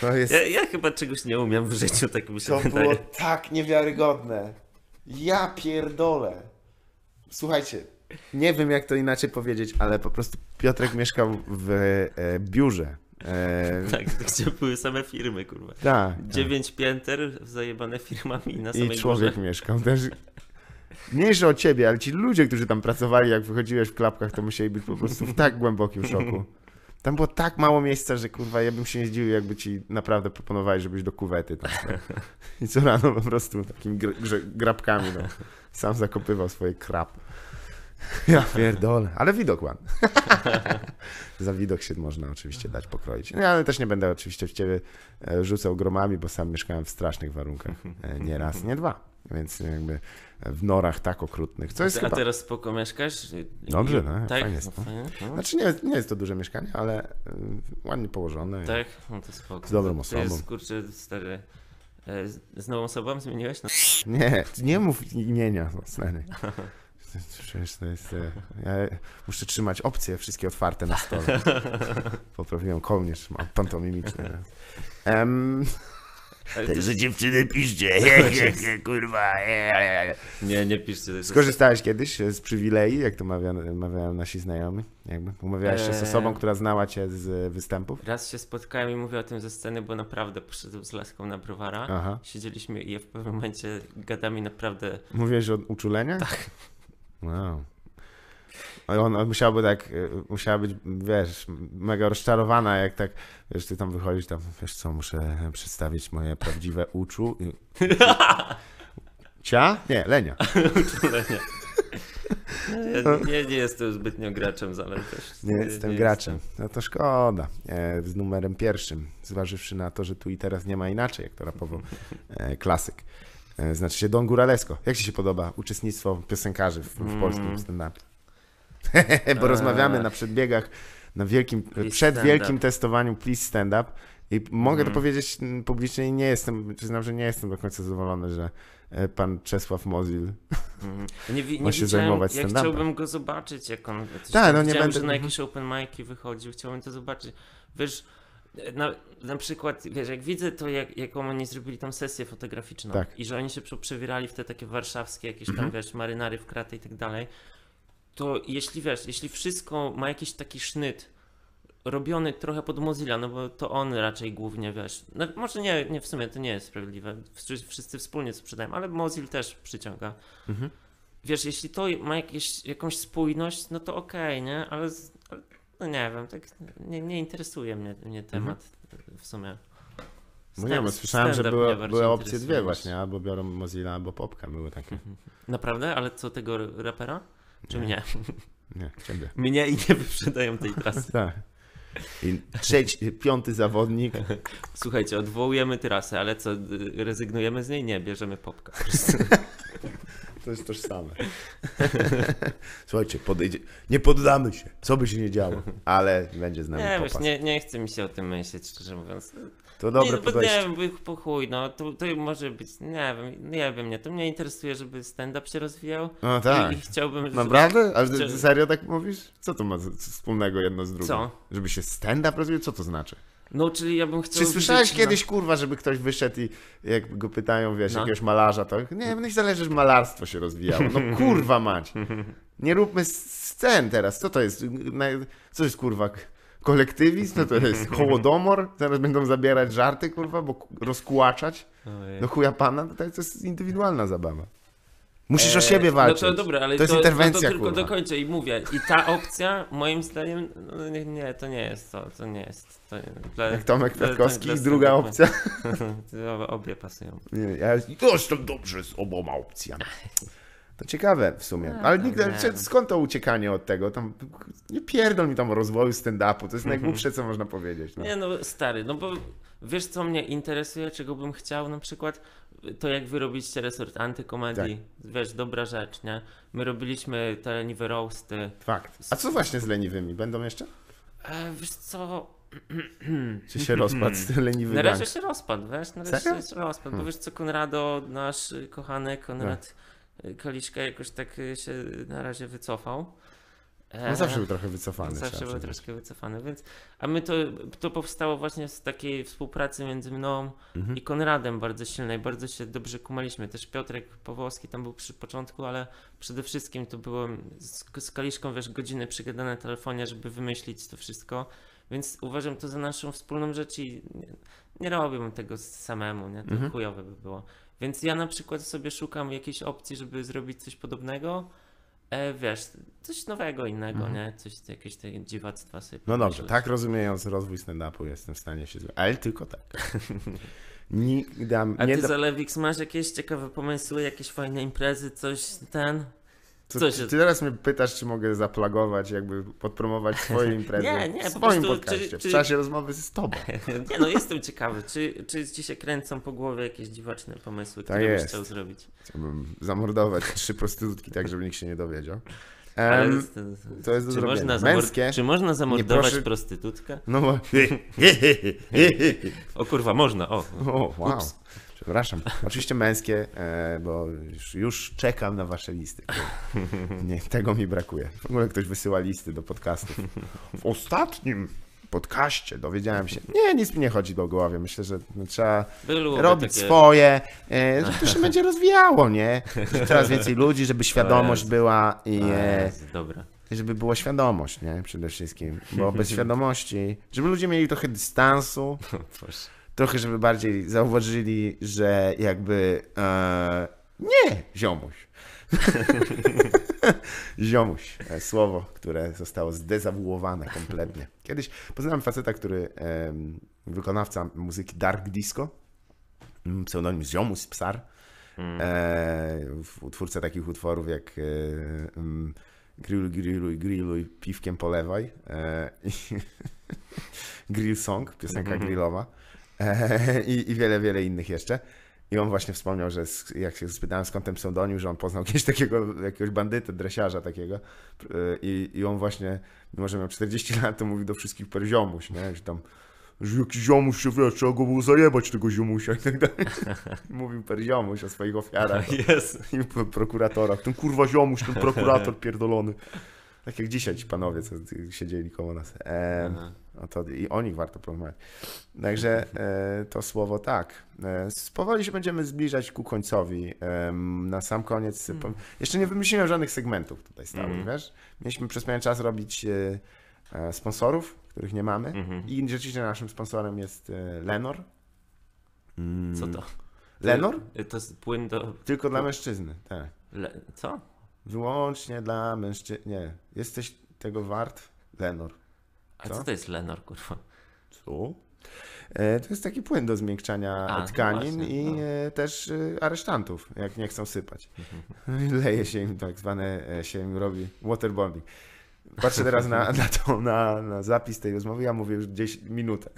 To jest... Ja, ja chyba czegoś nie umiem w życiu, tak mi się To wydaje. było tak niewiarygodne. Ja pierdolę. Słuchajcie, nie wiem jak to inaczej powiedzieć, ale po prostu Piotrek mieszkał w e, biurze. E, Tak, gdzie były same firmy, kurwa. tak, tak. Dziewięć pięter zajebane firmami na I samej człowiek górze. mieszkał też. Mniejsze o ciebie, ale ci ludzie, którzy tam pracowali, jak wychodziłeś w klapkach, to musieli być po prostu w tak głębokim szoku. Tam było tak mało miejsca, że kurwa, ja bym się nie zdziwił, jakby ci naprawdę proponowali, żebyś do kuwety tam. I co rano po prostu takimi gr- grabkami, no. Sam zakopywał swoje krab. Ja pierdolę, ale widok ładny. Za widok się można oczywiście dać pokroić. No, ale też nie będę oczywiście w ciebie e, rzucał gromami, bo sam mieszkałem w strasznych warunkach. E, Nie raz, nie dwa. Więc jakby w norach tak okrutnych. Co jest A chyba... teraz spoko mieszkasz? Dobrze, no, tak? fajnie jest, No. Znaczy nie, nie jest to duże mieszkanie, ale y, ładnie położone. Tak? No to spoko. Z dobrą To osobą. jest, kurczę, stary... e, z- Z nową osobą zmieniłeś? No. Nie, nie mów imienia, no, stary. Przecież to jest... e, Ja muszę trzymać opcje wszystkie otwarte na stole. Poprawiłem kołnierz, mam pantomimiczny. To- Także dziewczyny piszcie, he, he, he, kurwa, he. Nie, nie piszcie. Skorzystałeś kiedyś z przywilei, jak to mawia, mawiają nasi znajomi? Jakby umawiałeś się z Eee. osobą, która znała cię z występów? Raz się spotkałem i mówię o tym ze sceny, bo naprawdę poszedłem z laską na browara. Aha. Siedzieliśmy i ja w pewnym momencie gadami naprawdę... Mówiłeś o uczuleniu? Tak. Wow. A On, on musiałby tak, y, musiała być, wiesz, mega rozczarowana, jak tak, wiesz, ty tam wychodzisz, tam, wiesz co, muszę przedstawić moje prawdziwe uczu. Cia? Nie, Lenia. Ja nie, nie jestem zbytnio graczem, ale też... Nie jestem graczem. No to szkoda. E, z numerem pierwszym, zważywszy na to, że tu i teraz nie ma inaczej, jak to rapował e, klasyk. E, znaczy się Don Guralesco. Jak ci się podoba uczestnictwo piosenkarzy w, w Mm. polskim stand-upie? Bo rozmawiamy na przedbiegach, na wielkim, Please przed wielkim up. testowaniu Please Stand Up i mogę to Mhm. powiedzieć mm, publicznie i nie jestem, przyznam, że nie jestem do końca zadowolony, że e, pan Czesław Mozil Mhm. Nie, wi- Ma nie się zajmować ja chciałbym go zobaczyć, jak on... Tak, no nie będę- że na mhm. jakieś open mic'i wychodził, chciałbym to zobaczyć. Wiesz, na, na przykład, wiesz, jak widzę to, jak, jaką oni zrobili tam sesję fotograficzną Tak. i że oni się prze- przebierali w te takie warszawskie jakieś tam, Mhm. wiesz, marynary w kraty i tak dalej, to jeśli, wiesz, jeśli wszystko ma jakiś taki sznyt, robiony trochę pod Mozilla, no bo to on raczej głównie, wiesz, no może nie, nie w sumie to nie jest sprawiedliwe, Wszyscy- wspólnie sprzedają, ale Mozilla też przyciąga. Mhm. Wiesz, jeśli to ma jakieś, jakąś spójność, no to okej, nie? Ale, z- ale no nie wiem, tak nie, nie interesuje mnie, mnie temat w sumie. No nie, bo słyszałem, że były, były opcje dwie właśnie, albo biorą Mozilla, albo Popka, były takie. Naprawdę? Ale co, tego rapera? Czy Nie. mnie? Nie, ciebie. Mnie i nie wyprzedają tej trasy. Tak. I trzeci, piąty zawodnik. Słuchajcie, odwołujemy trasę, ale co, rezygnujemy z niej? Nie, bierzemy popka. To jest tożsame. Słuchajcie, podejdzie. Nie poddamy się, co by się nie działo, ale będzie z nami Nie, wiesz, nie, nie chce mi się o tym myśleć, szczerze mówiąc. To dobre nie, bo podejście. Nie wiem, po chuj, no, to, to może być, nie wiem, nie wiem, nie, to mnie interesuje, żeby stand-up się rozwijał No tak. i, i chciałbym, żeby... Naprawdę? Ale ty Chcia- serio tak mówisz? Co to ma wspólnego jedno z drugim? Co? Żeby się stand-up rozwijał? Co to znaczy? No, czyli ja bym chciał... Czy słyszałeś kiedyś, kurwa, żeby ktoś wyszedł i jak go pytają, wiesz, No. jakiegoś malarza, to nie, mnie zależy, żeby malarstwo się rozwijało. No kurwa mać. Nie róbmy scen teraz. Co to jest? Co jest, kurwa, kolektywizm? Co to jest? Hołodomor? Zaraz będą zabierać żarty, kurwa, bo rozkłaczać? No chuja pana, to jest indywidualna zabawa. Musisz o Eee, siebie walczyć. No to dobra, ale To jest interwencja, to, to tylko kurwa. dokończę i mówię. I ta opcja, moim zdaniem, no nie, nie, to nie jest to, to nie jest. To, dla, Jak Tomek Kwiatkowski i druga opcja. To Obie pasują. Nie, ja jestem dobrze z oboma opcjami. To ciekawe w sumie. No, Ale tak, nigdy, nie skąd to uciekanie od tego? Tam, nie pierdol mi tam o rozwoju stand-upu. To jest najgłupsze, co można powiedzieć. No. Nie no, stary, no bo wiesz co mnie interesuje, czego bym chciał na przykład? To jak wy robiliście resort antykomedii, Tak. wiesz, dobra rzecz, nie? My robiliśmy te leniwe roasty. Fakt. A co właśnie z leniwymi? Będą jeszcze? E, wiesz co, Czy się rozpadł z leniwy na razie się rozpadł, wiesz, na razie Serio? się rozpadł, bo Hmm. wiesz co, Konrado, nasz kochany Konrad y, Kaliszka jakoś tak y, się na razie wycofał. E, On zawsze był trochę wycofany. Zawsze był troszkę wycofany, więc. A my to, to powstało właśnie z takiej współpracy między mną Mhm. i Konradem bardzo silnej. Bardzo się dobrze kumaliśmy. Też Piotrek Pawłowski tam był przy początku, ale przede wszystkim to było z, z Kaliszką, wiesz, godziny przygadane telefonie, żeby wymyślić to wszystko. Więc uważam to za naszą wspólną rzecz i nie, nie robiłbym tego samemu, nie? To Mhm. chujowe by było. Więc ja na przykład sobie szukam jakiejś opcji, żeby zrobić coś podobnego. E, wiesz, coś nowego, innego, Mhm. nie? Coś, jakieś takie dziwactwa sobie No dobrze, tak rozumiejąc rozwój stand-upu jestem w stanie się... Ale tylko tak. Nie dam... A ty, da... Zalewix, masz jakieś ciekawe pomysły, jakieś fajne imprezy, coś ten? Co ty, ty teraz mnie pytasz, czy mogę zaplagować, jakby podpromować swoje imprezy Nie, nie, w po swoim prostu, podcaście, czy- w czy- czasie rozmowy z tobą. Nie no, jestem ciekawy, czy, czy ci się kręcą po głowie jakieś dziwaczne pomysły, Tak które byś jest. chciał zrobić? Chciałbym zamordować trzy prostytutki tak, żeby nikt się nie dowiedział. Z- z- to jest do czy, można Męskie? czy można zamordować proszę- prostytutkę? No bo... O kurwa, można, o. O, wow. Ups. Przepraszam. Oczywiście męskie, e, bo już, już czekam na wasze listy. Nie, tego mi brakuje. W ogóle ktoś wysyła listy do podcastów. W ostatnim podcaście dowiedziałem się. Nie, nic mi nie chodzi do głowy. Myślę, że no, trzeba robić takie... swoje, e, żeby to się będzie rozwijało, nie? Żeby coraz więcej ludzi, żeby świadomość była i e, Jezu, Dobra. żeby była świadomość, nie? Przede wszystkim. Bo bez świadomości, żeby ludzie mieli trochę dystansu, O Boże. Trochę, żeby bardziej zauważyli, że jakby e, nie, ziomuś. ziomuś, e, słowo, które zostało zdezawuowane kompletnie. Kiedyś poznałem faceta, który em, wykonawca muzyki Dark Disco, mm, pseudonim Ziomuś Psar, Mm. e, twórca takich utworów jak e, mm, Grilluj, grilluj, grilluj, piwkiem polewaj e, Grill Song, piosenka Mhm. grillowa e, i, i wiele, wiele innych jeszcze. I on właśnie wspomniał, że jak się spytałem skąd ten pseudonim, że on poznał kiedyś takiego jakiegoś bandytę, dresiarza takiego e, i, i on właśnie, mimo że miał 40 lat, to mówił do wszystkich per ziomuś, nie? Że tam, że jakiś ziomuś się wie, trzeba go było zajebać tego ziomusia i tak dalej. Mówił per ziomuś o swoich ofiarach Jest. i pro- prokuratorach. Ten kurwa ziomuś, ten prokurator pierdolony. Tak jak dzisiaj ci panowie, co siedzieli koło nas. E, Aha. No to I o nich warto porozmawiać. Także e, to słowo tak. E, powoli się będziemy zbliżać ku końcowi. Na sam koniec. Hmm. po- Jeszcze nie wymyśliłem żadnych segmentów tutaj stałych, Mm. wiesz? Mieliśmy przez pewien czas robić e, sponsorów, których nie mamy. Mhm. I rzeczywiście naszym sponsorem jest Lenor. Mm, Co to? Lenor? To jest płyn do... Tylko dla mężczyzny, tak. Le... Co? Wyłącznie dla mężczyzny. Nie, jesteś tego wart? Lenor. A Co? to jest Lenor, kurwa? Co? E, To jest taki płyn do zmiękczania A, no tkanin właśnie, i no. e, też e, aresztantów, jak nie chcą sypać. Leje się im tak zwane, się im robi waterboarding. Patrzę teraz na, na, tą, na, na zapis tej rozmowy, ja mówię już gdzieś minutę.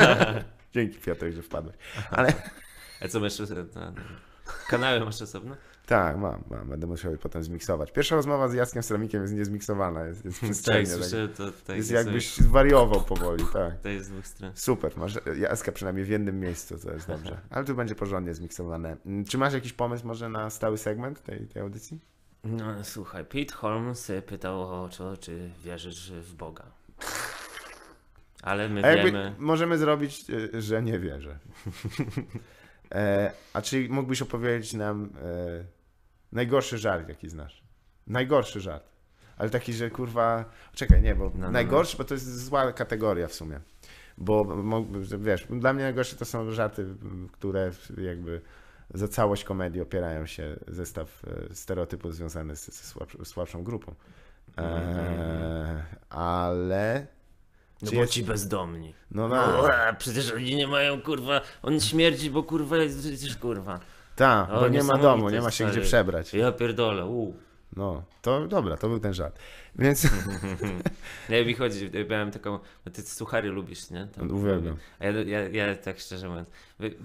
Dzięki Piotr, że wpadłeś. Ale A co masz... No, kanały masz osobno? Tak, mam, mam, będę musiał je potem zmiksować. Pierwsza rozmowa z Jackiem Stramikiem jest niezmiksowana, jest, jest przestrzenie. tak. słyszę, to tutaj Jest jest, jakbyś zwariował powoli, tak. To jest z dwóch stron. Super, masz Jaska przynajmniej w jednym miejscu, to jest dobrze. Ale tu będzie porządnie zmiksowane. Czy masz jakiś pomysł może na stały segment tej, tej audycji? No słuchaj, Pete Holmes pytał o to, czy wierzysz w Boga. Ale my wiemy... możemy zrobić, y, że nie wierzę. E, a czy mógłbyś opowiedzieć nam e, najgorszy żart, jaki znasz? Najgorszy żart. Ale taki, że kurwa. Czekaj, nie, bo No, no, najgorszy, bo to jest zła kategoria w sumie. Bo wiesz, dla mnie najgorsze to są żarty, które jakby za całość komedii opierają się zestaw e, stereotypów związany z, z słabszą, grupą. E, ale. No bo jest- ci bezdomni. No, No, no. a, przecież oni nie mają, kurwa, on śmierdzi, bo kurwa jest przecież, kurwa. Tak, O, bo nie ma domu, nie ma się stary. gdzie przebrać. Ja pierdolę, u. No, to dobra, to był ten żart. Więc Nie, mi chodzi, miałem taką, ty suchary lubisz, nie? Tam- uwielbiam. A ja, ja, ja tak szczerze mówiąc,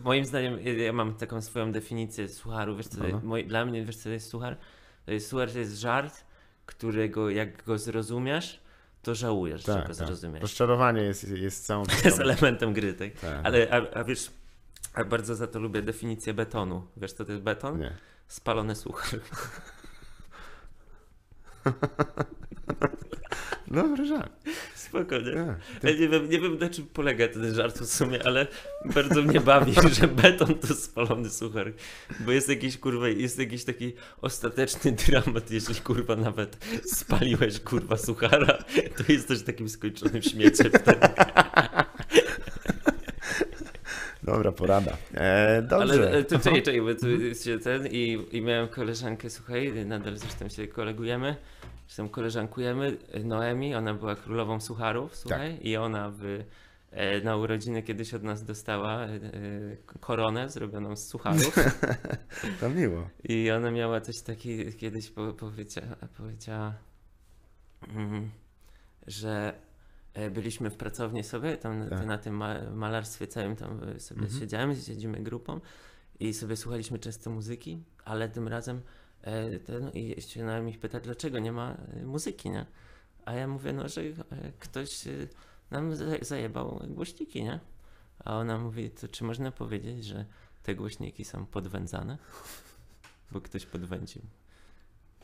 moim zdaniem, ja, mam taką swoją definicję sucharu, wiesz co, moi, dla mnie, wiesz co to jest suchar? To jest suchar, to jest żart, którego jak go zrozumiesz, to żałujesz, że Tak, go tak. zrozumiesz. Rozczarowanie jest, jest całą jest elementem gry, tak? Tak. Ale, a, a wiesz, a bardzo za to lubię definicję betonu. Wiesz co to jest beton? Nie. Spalony suchar. Dobry żart. Spokojnie. Tak. Ja nie wiem, nie wiem na czym polega ten żart w sumie, ale bardzo mnie bawi, że beton to spalony suchar. Bo jest jakiś kurwa, jest jakiś taki ostateczny dramat, jeśli kurwa nawet spaliłeś kurwa suchara, to jesteś takim skończonym śmieciem wtedy. Dobra porada. E, dobrze. Ale e, to czekaj, czekaj, bo tu się ten i, i miałem koleżankę, słuchaj, nadal zresztą się kolegujemy, zresztą koleżankujemy, Noemi, ona była królową sucharów, słuchaj, i ona w, e, na urodziny kiedyś od nas dostała e, e, koronę zrobioną z sucharów To miło. i ona miała coś takiego, kiedyś po, powiedziała, powiedziała mm, że e, byliśmy w pracowni sobie, tam na- Tak. na tym ma, malarstwie całym tam e, sobie Mhm. siedziałem, siedzimy grupą i sobie słuchaliśmy często muzyki, ale tym razem e, ten, i się na mich pyta, dlaczego nie ma e, muzyki, nie? A ja mówię, no, że e, ktoś e, nam za- zajebał głośniki, nie? A ona mówi, to czy można powiedzieć, że te głośniki są podwędzane? Bo ktoś podwędził.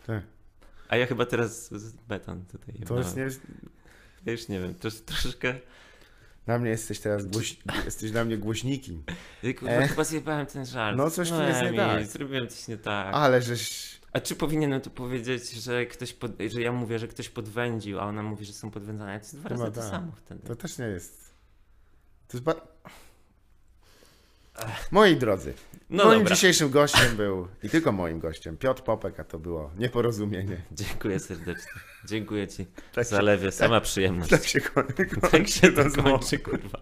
Tak. A ja chyba teraz beton tutaj To jest nie... Ja już nie wiem, trosz, troszkę... Dla mnie jesteś teraz głoś... jesteś dla mnie głośnikiem. Ja, kurwa, E. chyba zjebałem ten żart. No, coś tu jest nie tak. Zrobiłem coś nie tak. Ale żeś... A czy powinienem tu powiedzieć, że ktoś pod... że ja mówię, że ktoś podwędził, a ona mówi, że są podwędzane? To jest dwa razy to tak. samo wtedy. To też nie jest... To jest ba... Moi drodzy, No moim dobra. dzisiejszym gościem był, i tylko moim gościem, Piotr Popek, a to było nieporozumienie. Dziękuję serdecznie. Dziękuję ci. Tak się, Zalewie, sama przyjemność. tak się kończy Tak się to kończy, kurwa.